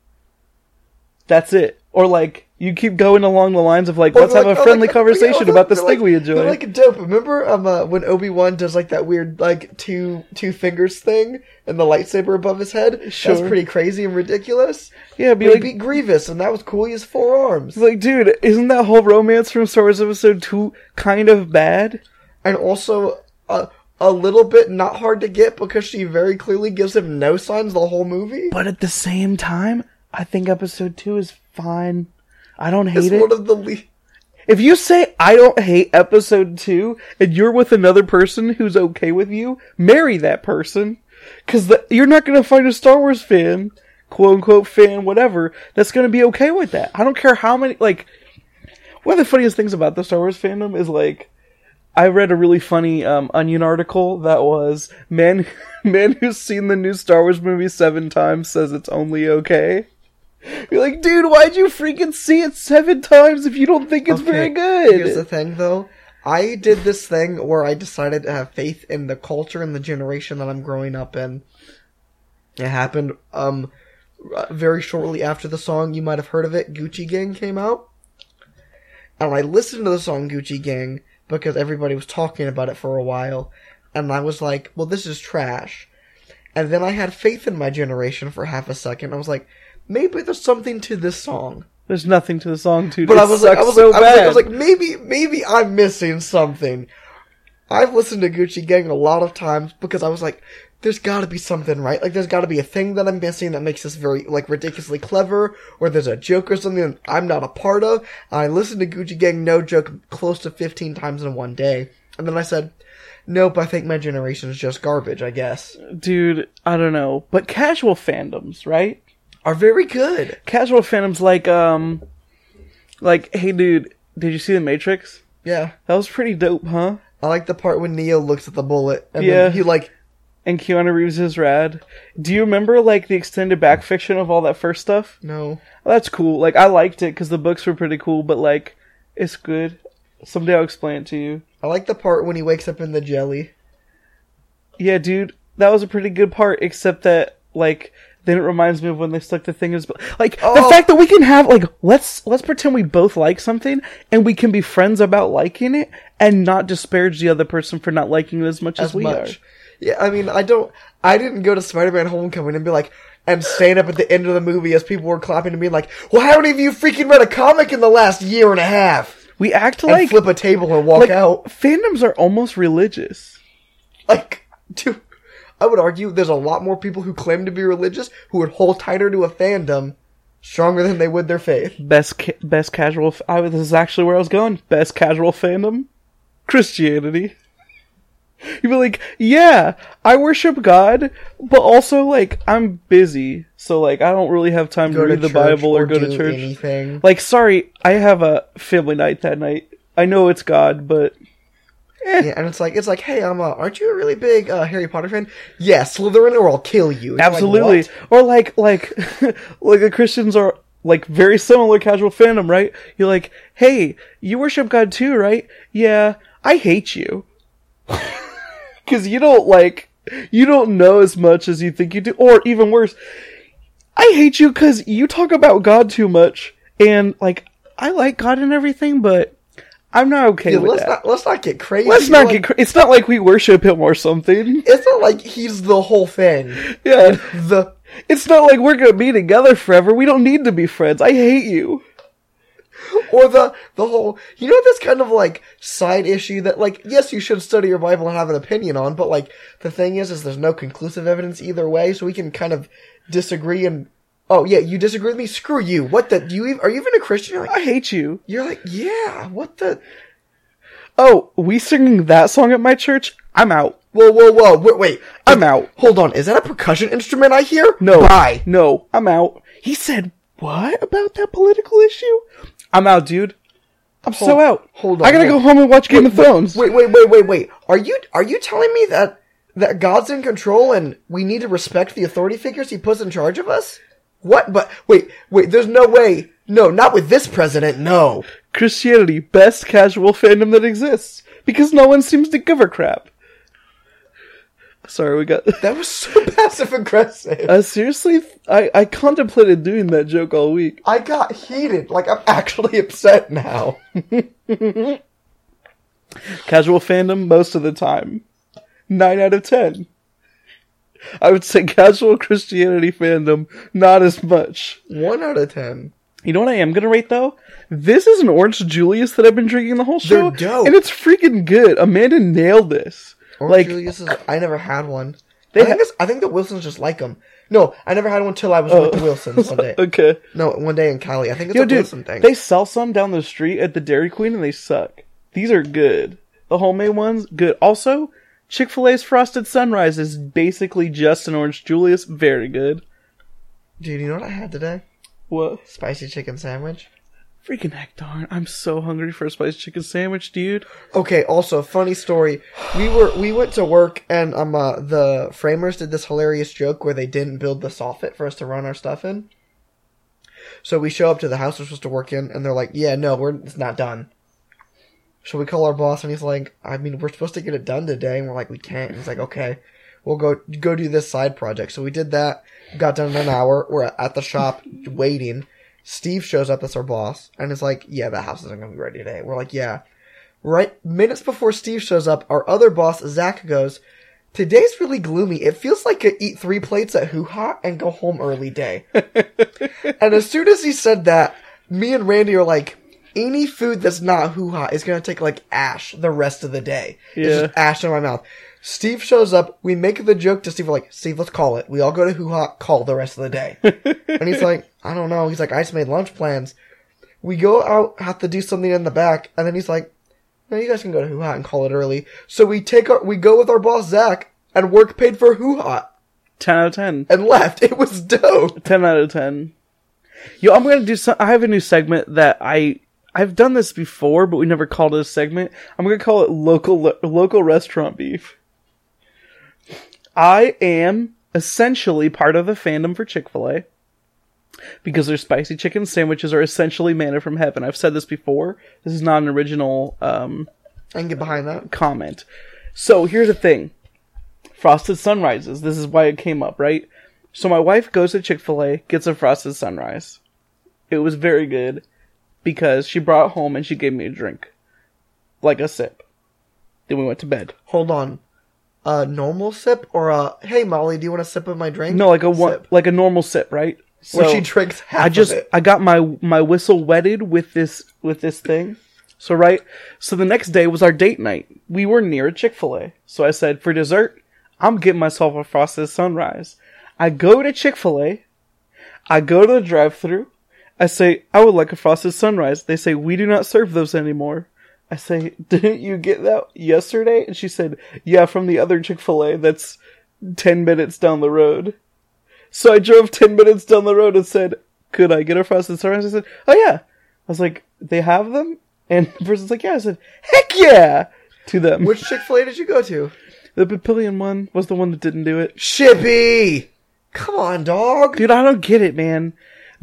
Speaker 2: That's it. Or like, you keep going along the lines of like, let's have
Speaker 1: like-
Speaker 2: a friendly
Speaker 1: like-
Speaker 2: conversation about this thing
Speaker 1: like-
Speaker 2: we enjoy.
Speaker 1: Like dope. Remember um uh, when Obi Wan does like that weird like two two fingers thing and the lightsaber above his head?
Speaker 2: Sure.
Speaker 1: That's pretty crazy and ridiculous.
Speaker 2: yeah, be
Speaker 1: He
Speaker 2: like,
Speaker 1: beat Grievous and that was cool. He has four arms.
Speaker 2: like, dude, isn't that whole romance from Star Wars Episode Two kind of bad?
Speaker 1: and also a, a little bit not hard to get because she very clearly gives him no signs the whole movie.
Speaker 2: But at the same time, I think Episode Two is fine. I don't hate
Speaker 1: It's
Speaker 2: it.
Speaker 1: one of the le-
Speaker 2: If you say I don't hate episode two and you're with another person who's okay with you, marry that person. Cause you're not gonna find a Star Wars fan, quote unquote fan, whatever, that's gonna be okay with that. I don't care how many, like, one of the funniest things about the Star Wars fandom is like, I read a really funny um, Onion article that was man man who's seen the new Star Wars movie seven times says it's only okay. You're like, dude, why'd you freaking see it seven times if you don't think it's very good?
Speaker 1: Here's the thing, though. I did this thing where I decided to have faith in the culture and the generation that I'm growing up in. It happened um very shortly after the song. You might have heard of it. Gucci Gang came out, and I listened to the song Gucci Gang because everybody was talking about it for a while, and I was like, "Well, this is trash." And then I had faith in my generation for half a second. I was like, "Maybe there's something to this song."
Speaker 2: There's nothing to the song, dude.
Speaker 1: But
Speaker 2: it
Speaker 1: I was like, I was,
Speaker 2: so
Speaker 1: like, I was like,
Speaker 2: bad.
Speaker 1: I was like, maybe, maybe I'm missing something. I've listened to Gucci Gang a lot of times because I was like, there's got to be something right. Like, there's got to be a thing that I'm missing that makes this very like ridiculously clever, or there's a joke or something that I'm not a part of. I listened to Gucci Gang, no joke, close to 15 times in one day, and then I said, nope, I think my generation is just garbage. I guess
Speaker 2: dude, I don't know. But casual fandoms, right?
Speaker 1: Are very good.
Speaker 2: Casual fandoms like, um, like, hey, dude, did you see The Matrix?
Speaker 1: Yeah.
Speaker 2: That was pretty dope, huh?
Speaker 1: I like the part when Neo looks at the bullet and
Speaker 2: Yeah.
Speaker 1: then he like
Speaker 2: And Keanu Reeves is rad. Do you remember, like, the extended back fiction of all that first stuff?
Speaker 1: no.
Speaker 2: Well, that's cool. Like, I liked it because the books were pretty cool, but, like, it's good. Someday I'll explain it to you.
Speaker 1: I like the part when he wakes up in the jelly.
Speaker 2: Yeah, dude, that was a pretty good part, except that, like, then it reminds me of when they stuck the thing as like the
Speaker 1: Oh.
Speaker 2: fact that we can have like let's let's pretend we both like something and we can be friends about liking it and not disparage the other person for not liking it as much as,
Speaker 1: as
Speaker 2: we
Speaker 1: much. Yeah, I mean, I don't. I didn't go to Spider-Man: Homecoming and be like, and stand up at the end of the movie as people were clapping to me like, "Well, how many of you freaking read a comic in the last year and a half?"
Speaker 2: We act like
Speaker 1: flip a table and walk
Speaker 2: like
Speaker 1: out.
Speaker 2: fandoms are almost religious.
Speaker 1: Like, dude, I would argue there's a lot more people who claim to be religious who would hold tighter to a fandom stronger than they would their faith.
Speaker 2: Best ca- best casual. F- I, this is actually where I was going. Best casual fandom, Christianity. You'd be like, yeah, I worship God, but also like I'm busy, so like I don't really have time to
Speaker 1: Go to
Speaker 2: read the Bible or, go to church.
Speaker 1: Anything.
Speaker 2: Like, sorry, I have a family night that night. I know it's God, but
Speaker 1: Yeah, and it's like it's like, hey, I'm uh, aren't you a really big uh, Harry Potter fan? Yes, Yeah, Slytherin or I'll kill you. And you're like,
Speaker 2: absolutely. Or like, like, like the Christians are like very similar casual fandom, right? You're like, hey, you worship God too, right? Yeah, I hate you because you don't like you don't know as much as you think you do, or even worse, I hate you because you talk about God too much, and like I like God and everything, but I'm not okay
Speaker 1: Dude,
Speaker 2: with
Speaker 1: let's
Speaker 2: that.
Speaker 1: not let's not get crazy.
Speaker 2: Let's not
Speaker 1: Like,
Speaker 2: get. Cra- it's not like we worship him or something.
Speaker 1: It's not like he's the whole thing.
Speaker 2: Yeah,
Speaker 1: The
Speaker 2: it's not like we're gonna be together forever. We don't need to be friends. I hate you.
Speaker 1: or the the whole you know this kind of like side issue that like yes you should study your bible and have an opinion on but like the thing is is there's no conclusive evidence either way so we can kind of disagree and oh yeah you disagree with me screw you what the do you even, are you even a christian you're like,
Speaker 2: I hate you.
Speaker 1: you're like yeah what the
Speaker 2: Oh, we singing that song at my church? I'm out.
Speaker 1: whoa whoa whoa wait, wait.
Speaker 2: I'm out.
Speaker 1: hold on is that a percussion instrument i hear
Speaker 2: No.
Speaker 1: bye
Speaker 2: No, I'm out. He said, what about that political issue? I'm out, dude. I'm so out.
Speaker 1: hold on,
Speaker 2: I gotta
Speaker 1: wait.
Speaker 2: go home and watch Game of Thrones.
Speaker 1: wait wait wait wait wait are you are you telling me that that god's in control and we need to respect the authority figures he puts in charge of us what but wait wait there's no way no not with this president no
Speaker 2: Christianity, best casual fandom that exists. Because no one seems to give a crap. Sorry, we got.
Speaker 1: that was so passive aggressive
Speaker 2: Uh, seriously, I, I contemplated doing that joke all week.
Speaker 1: i got heated like i'm actually upset now
Speaker 2: Casual fandom most of the time. 9 out of 10. I would say casual Christianity fandom, not as much.
Speaker 1: one out of ten
Speaker 2: You know what I am gonna rate though? This is an Orange Julius that I've been drinking the whole show.
Speaker 1: They're dope.
Speaker 2: And it's freaking good. Amanda nailed this.
Speaker 1: or
Speaker 2: like,
Speaker 1: Julius is, i never had one
Speaker 2: They
Speaker 1: I think,
Speaker 2: ha-
Speaker 1: I think the wilsons just like them no i never had one till i was with the oh. wilsons one day
Speaker 2: okay.
Speaker 1: no one day in cali i think it's
Speaker 2: Yo,
Speaker 1: a
Speaker 2: dude,
Speaker 1: wilson thing
Speaker 2: they sell some down the street at the Dairy Queen and they suck. These are good. The homemade ones, good. Also, Chick fil A's Frosted Sunrise is basically just an Orange Julius. Very good.
Speaker 1: dude you know what i had today
Speaker 2: What?
Speaker 1: spicy chicken sandwich
Speaker 2: Freaking heck darn. I'm so hungry for a spicy chicken sandwich, dude.
Speaker 1: Okay, also funny story. We were we went to work and um uh, the framers did this hilarious joke where they didn't build the soffit for us to run our stuff in. So we show up to the house we're supposed to work in and they're like, "Yeah, no, we're it's not done." So we call our boss and he's like, "I mean, we're supposed to get it done today." And we're like, "We can't." And he's like, "Okay. We'll go go do this side project." So we did that. Got done in an hour. We're at the shop waiting. Steve shows up, that's our boss, and is like, "Yeah, the house isn't gonna be ready today." We're like, "Yeah." Right minutes before Steve shows up, our other boss, Zach, goes, Today's really gloomy. It feels like a eat three plates at Hoo Ha and go home early day. and as soon as he said that, me and Randy are like, any food that's not Hoo Ha is gonna take like ash the rest of the day. It's
Speaker 2: Yeah.
Speaker 1: just ash in my mouth. Steve shows up, we make the joke to Steve, we're like, Steve, let's call it. We all go to Hoo Ha, call the rest of the day. and he's like, I don't know. He's like, I just made lunch plans. We go out, have to do something in the back, and then he's like, no, you guys can go to Hoo Ha and call it early. So we take our, we go with our boss Zach, and work paid for Hoo Ha,
Speaker 2: 10 out of 10.
Speaker 1: and left. It was dope.
Speaker 2: 10 out of 10. Yo, I'm gonna do some. I have a new segment that I I've done this before, but we never called it a segment. I'm gonna call it local local restaurant beef. I am essentially part of the fandom for Chick Fil A because their spicy chicken sandwiches are essentially manna from heaven. I've said this before. This is not an original um,
Speaker 1: I can get behind that.
Speaker 2: comment. So here's the thing. Frosted sunrises. This is why it came up, right? So my wife goes to Chick fil A, gets a frosted sunrise. It was very good because she brought it home and she gave me a drink. Like a sip. Then we went to bed.
Speaker 1: Hold on. a normal sip or a hey Molly, do you want a sip of my drink?
Speaker 2: No, like a one,
Speaker 1: Sip.
Speaker 2: like a normal sip, right?
Speaker 1: Where
Speaker 2: So
Speaker 1: she drinks half
Speaker 2: I just
Speaker 1: of it.
Speaker 2: I got my my whistle wetted with this with this thing. So right, so the next day was our date night. We were near a Chick Fil A. So I said for dessert, I'm getting myself a frosted sunrise. I go to Chick Fil A. I go to the drive-through. I say I would like a frosted sunrise. They say we do not serve those anymore. I say, didn't you get that yesterday? And she said, yeah, from the other Chick Fil A. That's ten minutes down the road. So I drove 10 minutes down the road and said, Could I get a frosted sunrise? I said, Oh, yeah. I was like, They have them? And the person's like, Yeah. I said, Heck yeah! To them.
Speaker 1: Which Chick Fil A did you go to?
Speaker 2: the Papillion one was the one that didn't do it.
Speaker 1: Shippy. Come on, dog.
Speaker 2: Dude, I don't get it, man.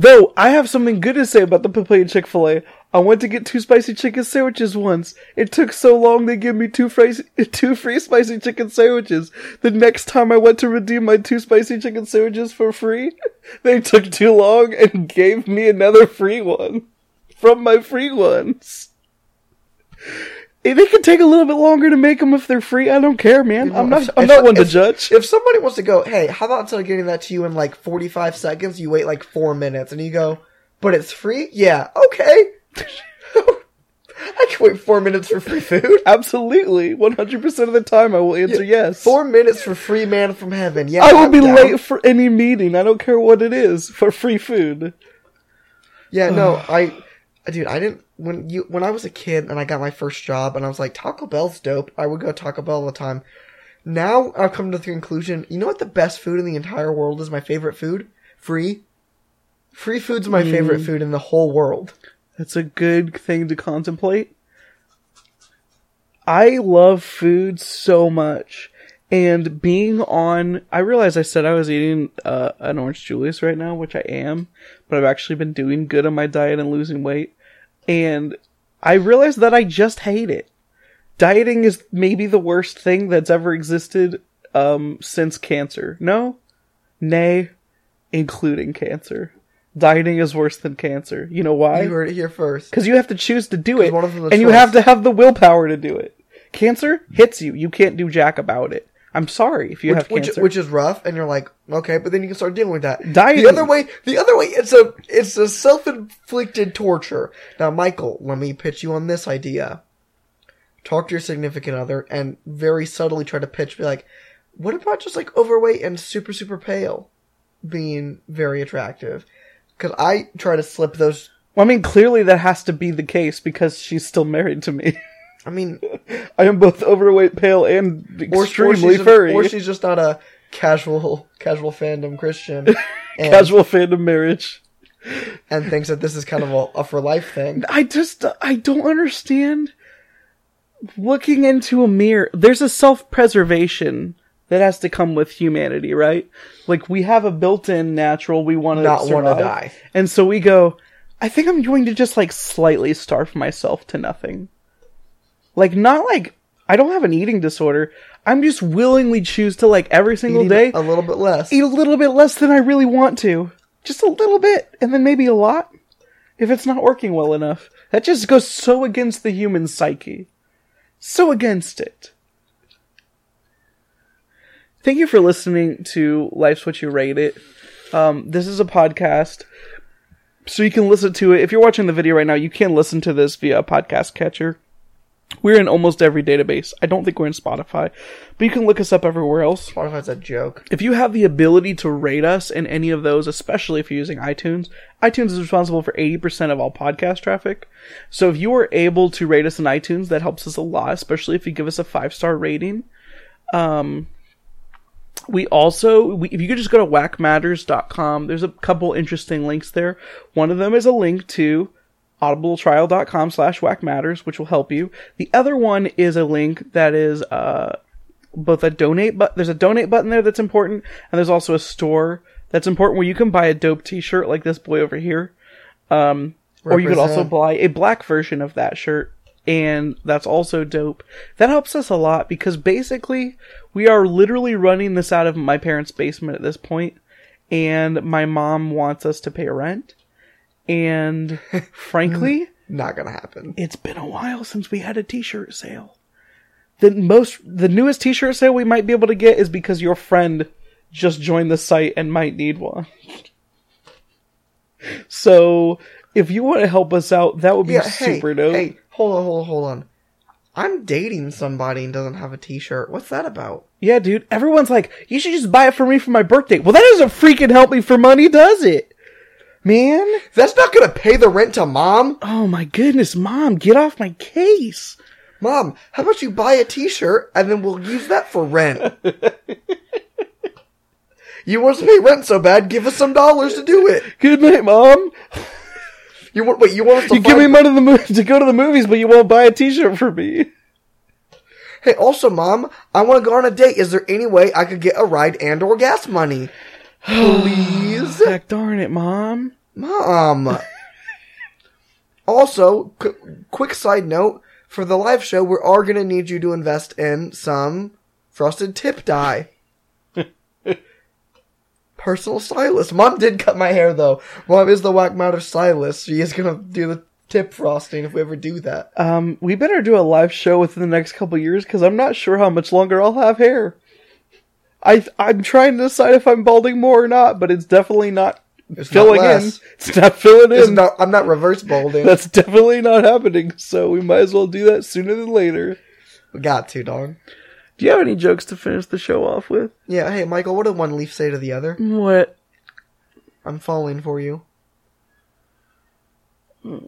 Speaker 2: Though, I have something good to say about the Papillion Chick fil A. I went to get two spicy chicken sandwiches once. It took so long they gave me two free, two free spicy chicken sandwiches. The next time I went to redeem my two spicy chicken sandwiches for free, they took too long and gave me another free one. From my free ones. They can take a little bit longer to make them if they're free. I don't care, man. I'm not. I'm
Speaker 1: if-
Speaker 2: not one to
Speaker 1: if-
Speaker 2: judge.
Speaker 1: If somebody wants to go, hey, how about instead of getting that to you in like 45 seconds, you wait like four minutes and you go, but it's free? Yeah, okay. I can wait four minutes for free food.
Speaker 2: Absolutely, 100% of the time I will answer yes.
Speaker 1: Four minutes for free man from heaven. Yeah,
Speaker 2: I will
Speaker 1: I'm
Speaker 2: be
Speaker 1: down.
Speaker 2: late for any meeting. I don't care what it is for free food.
Speaker 1: Yeah, no, I, dude, I didn't when you when I was a kid and I got my first job and I was like Taco Bell's dope. I would go to Taco Bell all the time. Now I've come to the conclusion. You know what the best food in the entire world is? My favorite food, free. Free food's my
Speaker 2: Mm.
Speaker 1: favorite food in the whole world.
Speaker 2: That's a good thing to contemplate. I love food so much. And being on, I realize I said I was eating uh, an orange Julius right now, which I am, but I've actually been doing good on my diet and losing weight. And I realized that I just hate it. Dieting is maybe the worst thing that's ever existed um, since cancer. No? Nay, including cancer. Dieting is worse than cancer. You know why?
Speaker 1: You heard it here first.
Speaker 2: Because you have to choose to do it,
Speaker 1: one of them is
Speaker 2: and you have to have the willpower to do it. Cancer hits you; you can't do jack about it. I'm sorry if you have
Speaker 1: Which,
Speaker 2: cancer.
Speaker 1: which is rough, and you're like, okay, but then you can start dealing with that.
Speaker 2: Dieting.
Speaker 1: The other way, the other way, it's a it's a self inflicted torture. Now, Michael, let me pitch you on this idea. Talk to your significant other and very subtly try to pitch, be like, what about just like overweight and super super pale, being very attractive? Because I try to slip those.
Speaker 2: well, I mean, clearly that has to be the case because she's still married to me.
Speaker 1: I mean,
Speaker 2: I am both overweight, pale, and
Speaker 1: or, or
Speaker 2: extremely
Speaker 1: she's
Speaker 2: furry.
Speaker 1: or she's just not a casual casual fandom Christian. And,
Speaker 2: Casual fandom marriage.
Speaker 1: and thinks that this is kind of a, a for life thing.
Speaker 2: I just I don't understand looking into a mirror. There's a self-preservation that has to come with humanity, right? Like we have a built-in natural we want to
Speaker 1: Not wanna die.
Speaker 2: And so we go, I think I'm going to just like slightly starve myself to nothing. Like not like I don't have an eating disorder. I'm just willingly choose to like every single
Speaker 1: Eating
Speaker 2: day
Speaker 1: a little bit less.
Speaker 2: eat a little bit less than I really want to. Just a little bit, and then maybe a lot. If it's not working well enough. That just goes so against the human psyche. So against it. Thank you for listening to Life's What You Rate It. Um, this is a podcast, so you can listen to it. If you're watching the video right now, you can listen to this via a podcast catcher. We're in almost every database. I don't think we're in Spotify, but you can look us up everywhere else.
Speaker 1: Spotify's a joke.
Speaker 2: If you have the ability to rate us in any of those, especially if you're using iTunes, iTunes is responsible for 80% of all podcast traffic. So if you are able to rate us in iTunes, that helps us a lot, especially if you give us a five star rating. Um, we also, we, if you could just go to whackmatters.com, there's a couple interesting links there. One of them is a link to audibletrial.com slash whackmatters, which will help you. The other one is a link that is, uh, both a donate but there's a donate button there that's important and there's also a store that's important where you can buy a dope t-shirt like this boy over here. Um or you could also buy a black version of that shirt and that's also dope. That helps us a lot because basically we are literally running this out of my parents basement at this point and my mom wants us to pay rent and frankly
Speaker 1: Not gonna happen.
Speaker 2: it's been a while since we had a t-shirt sale. the most the newest T-shirt sale we might be able to get is because your friend just joined the site and might need one. so if you want to help us out, that would be
Speaker 1: Yeah, hey,
Speaker 2: super dope.
Speaker 1: hey, hold on, hold on, hold on. I'm dating somebody and doesn't have a T-shirt. What's that about?
Speaker 2: Yeah, dude. Everyone's like, you should just buy it for me for my birthday. Well, that doesn't freaking help me for money, does it? Man.
Speaker 1: That's not gonna pay the rent to mom.
Speaker 2: Oh my goodness, mom, get off my case.
Speaker 1: Mom, how about you buy a T-shirt and then we'll use that for rent? you want us to pay rent so bad? Give us some dollars to do it.
Speaker 2: Good night, mom.
Speaker 1: You want wait? You want us to
Speaker 2: You give me money to, the mo- to go to the movies, but you won't buy a T-shirt for me.
Speaker 1: Hey, also, mom, I want to go on a date. Is there any way I could get a ride and or gas money? Please,
Speaker 2: Heck darn it, mom.
Speaker 1: mom. also, qu- quick side note for the live show, we are gonna need you to invest in some frosted tip dye. Personal stylist. Mom did cut my hair though. Mom is the whack matter stylist. She is gonna do the tip frosting if we ever do that.
Speaker 2: Um, we better do a live show within the next couple years because I'm not sure how much longer I'll have hair. I I'm trying to decide if I'm balding more or not, but it's definitely not
Speaker 1: It's not
Speaker 2: filling in. It's not filling
Speaker 1: It's
Speaker 2: in.
Speaker 1: not, I'm not reverse balding.
Speaker 2: That's definitely not happening. So we might as well do that sooner than later.
Speaker 1: we got to, dog.
Speaker 2: Do you have any jokes to finish the show off with?
Speaker 1: Yeah, hey, Michael, what did one leaf say to the other?
Speaker 2: What?
Speaker 1: I'm falling for you. Hmm.